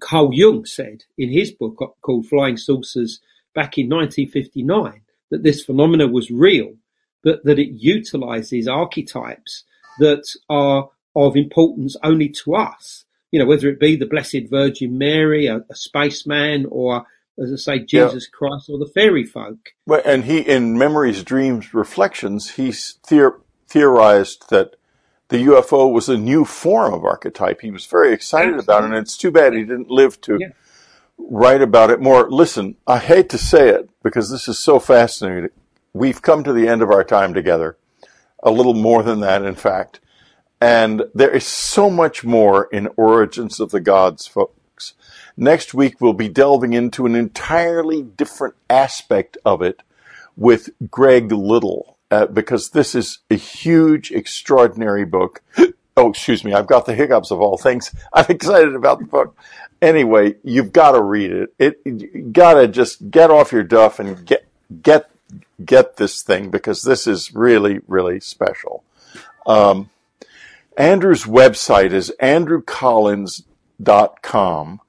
Carl Jung said in his book called Flying Saucers back in 1959, that this phenomena was real, but that it utilizes archetypes that are of importance only to us. You know, whether it be the Blessed Virgin Mary, a, a spaceman, or as I say, Jesus yeah. Christ or the fairy folk. Well, and he, in Memories, Dreams, Reflections, he theor- theorized that the UFO was a new form of archetype. He was very excited Absolutely. about it, and it's too bad he didn't live to yeah. write about it more. Listen, I hate to say it because this is so fascinating. We've come to the end of our time together, a little more than that, in fact. And there is so much more in Origins of the Gods, folks. Next week, we'll be delving into an entirely different aspect of it with Greg Little, uh, because this is a huge, extraordinary book. <gasps> oh, excuse me, I've got the hiccups of all things. <laughs> I'm excited about the book. Anyway, you've got to read it. It got to just get off your duff and get get get this thing because this is really really special. Um, Andrew's website is andrewcollins.com.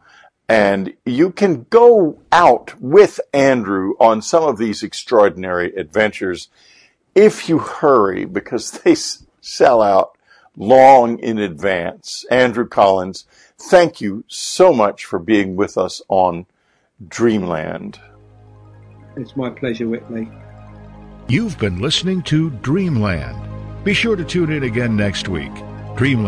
And you can go out with Andrew on some of these extraordinary adventures if you hurry because they sell out long in advance. Andrew Collins, thank you so much for being with us on Dreamland. It's my pleasure, Whitley. You've been listening to Dreamland. Be sure to tune in again next week. Dreamland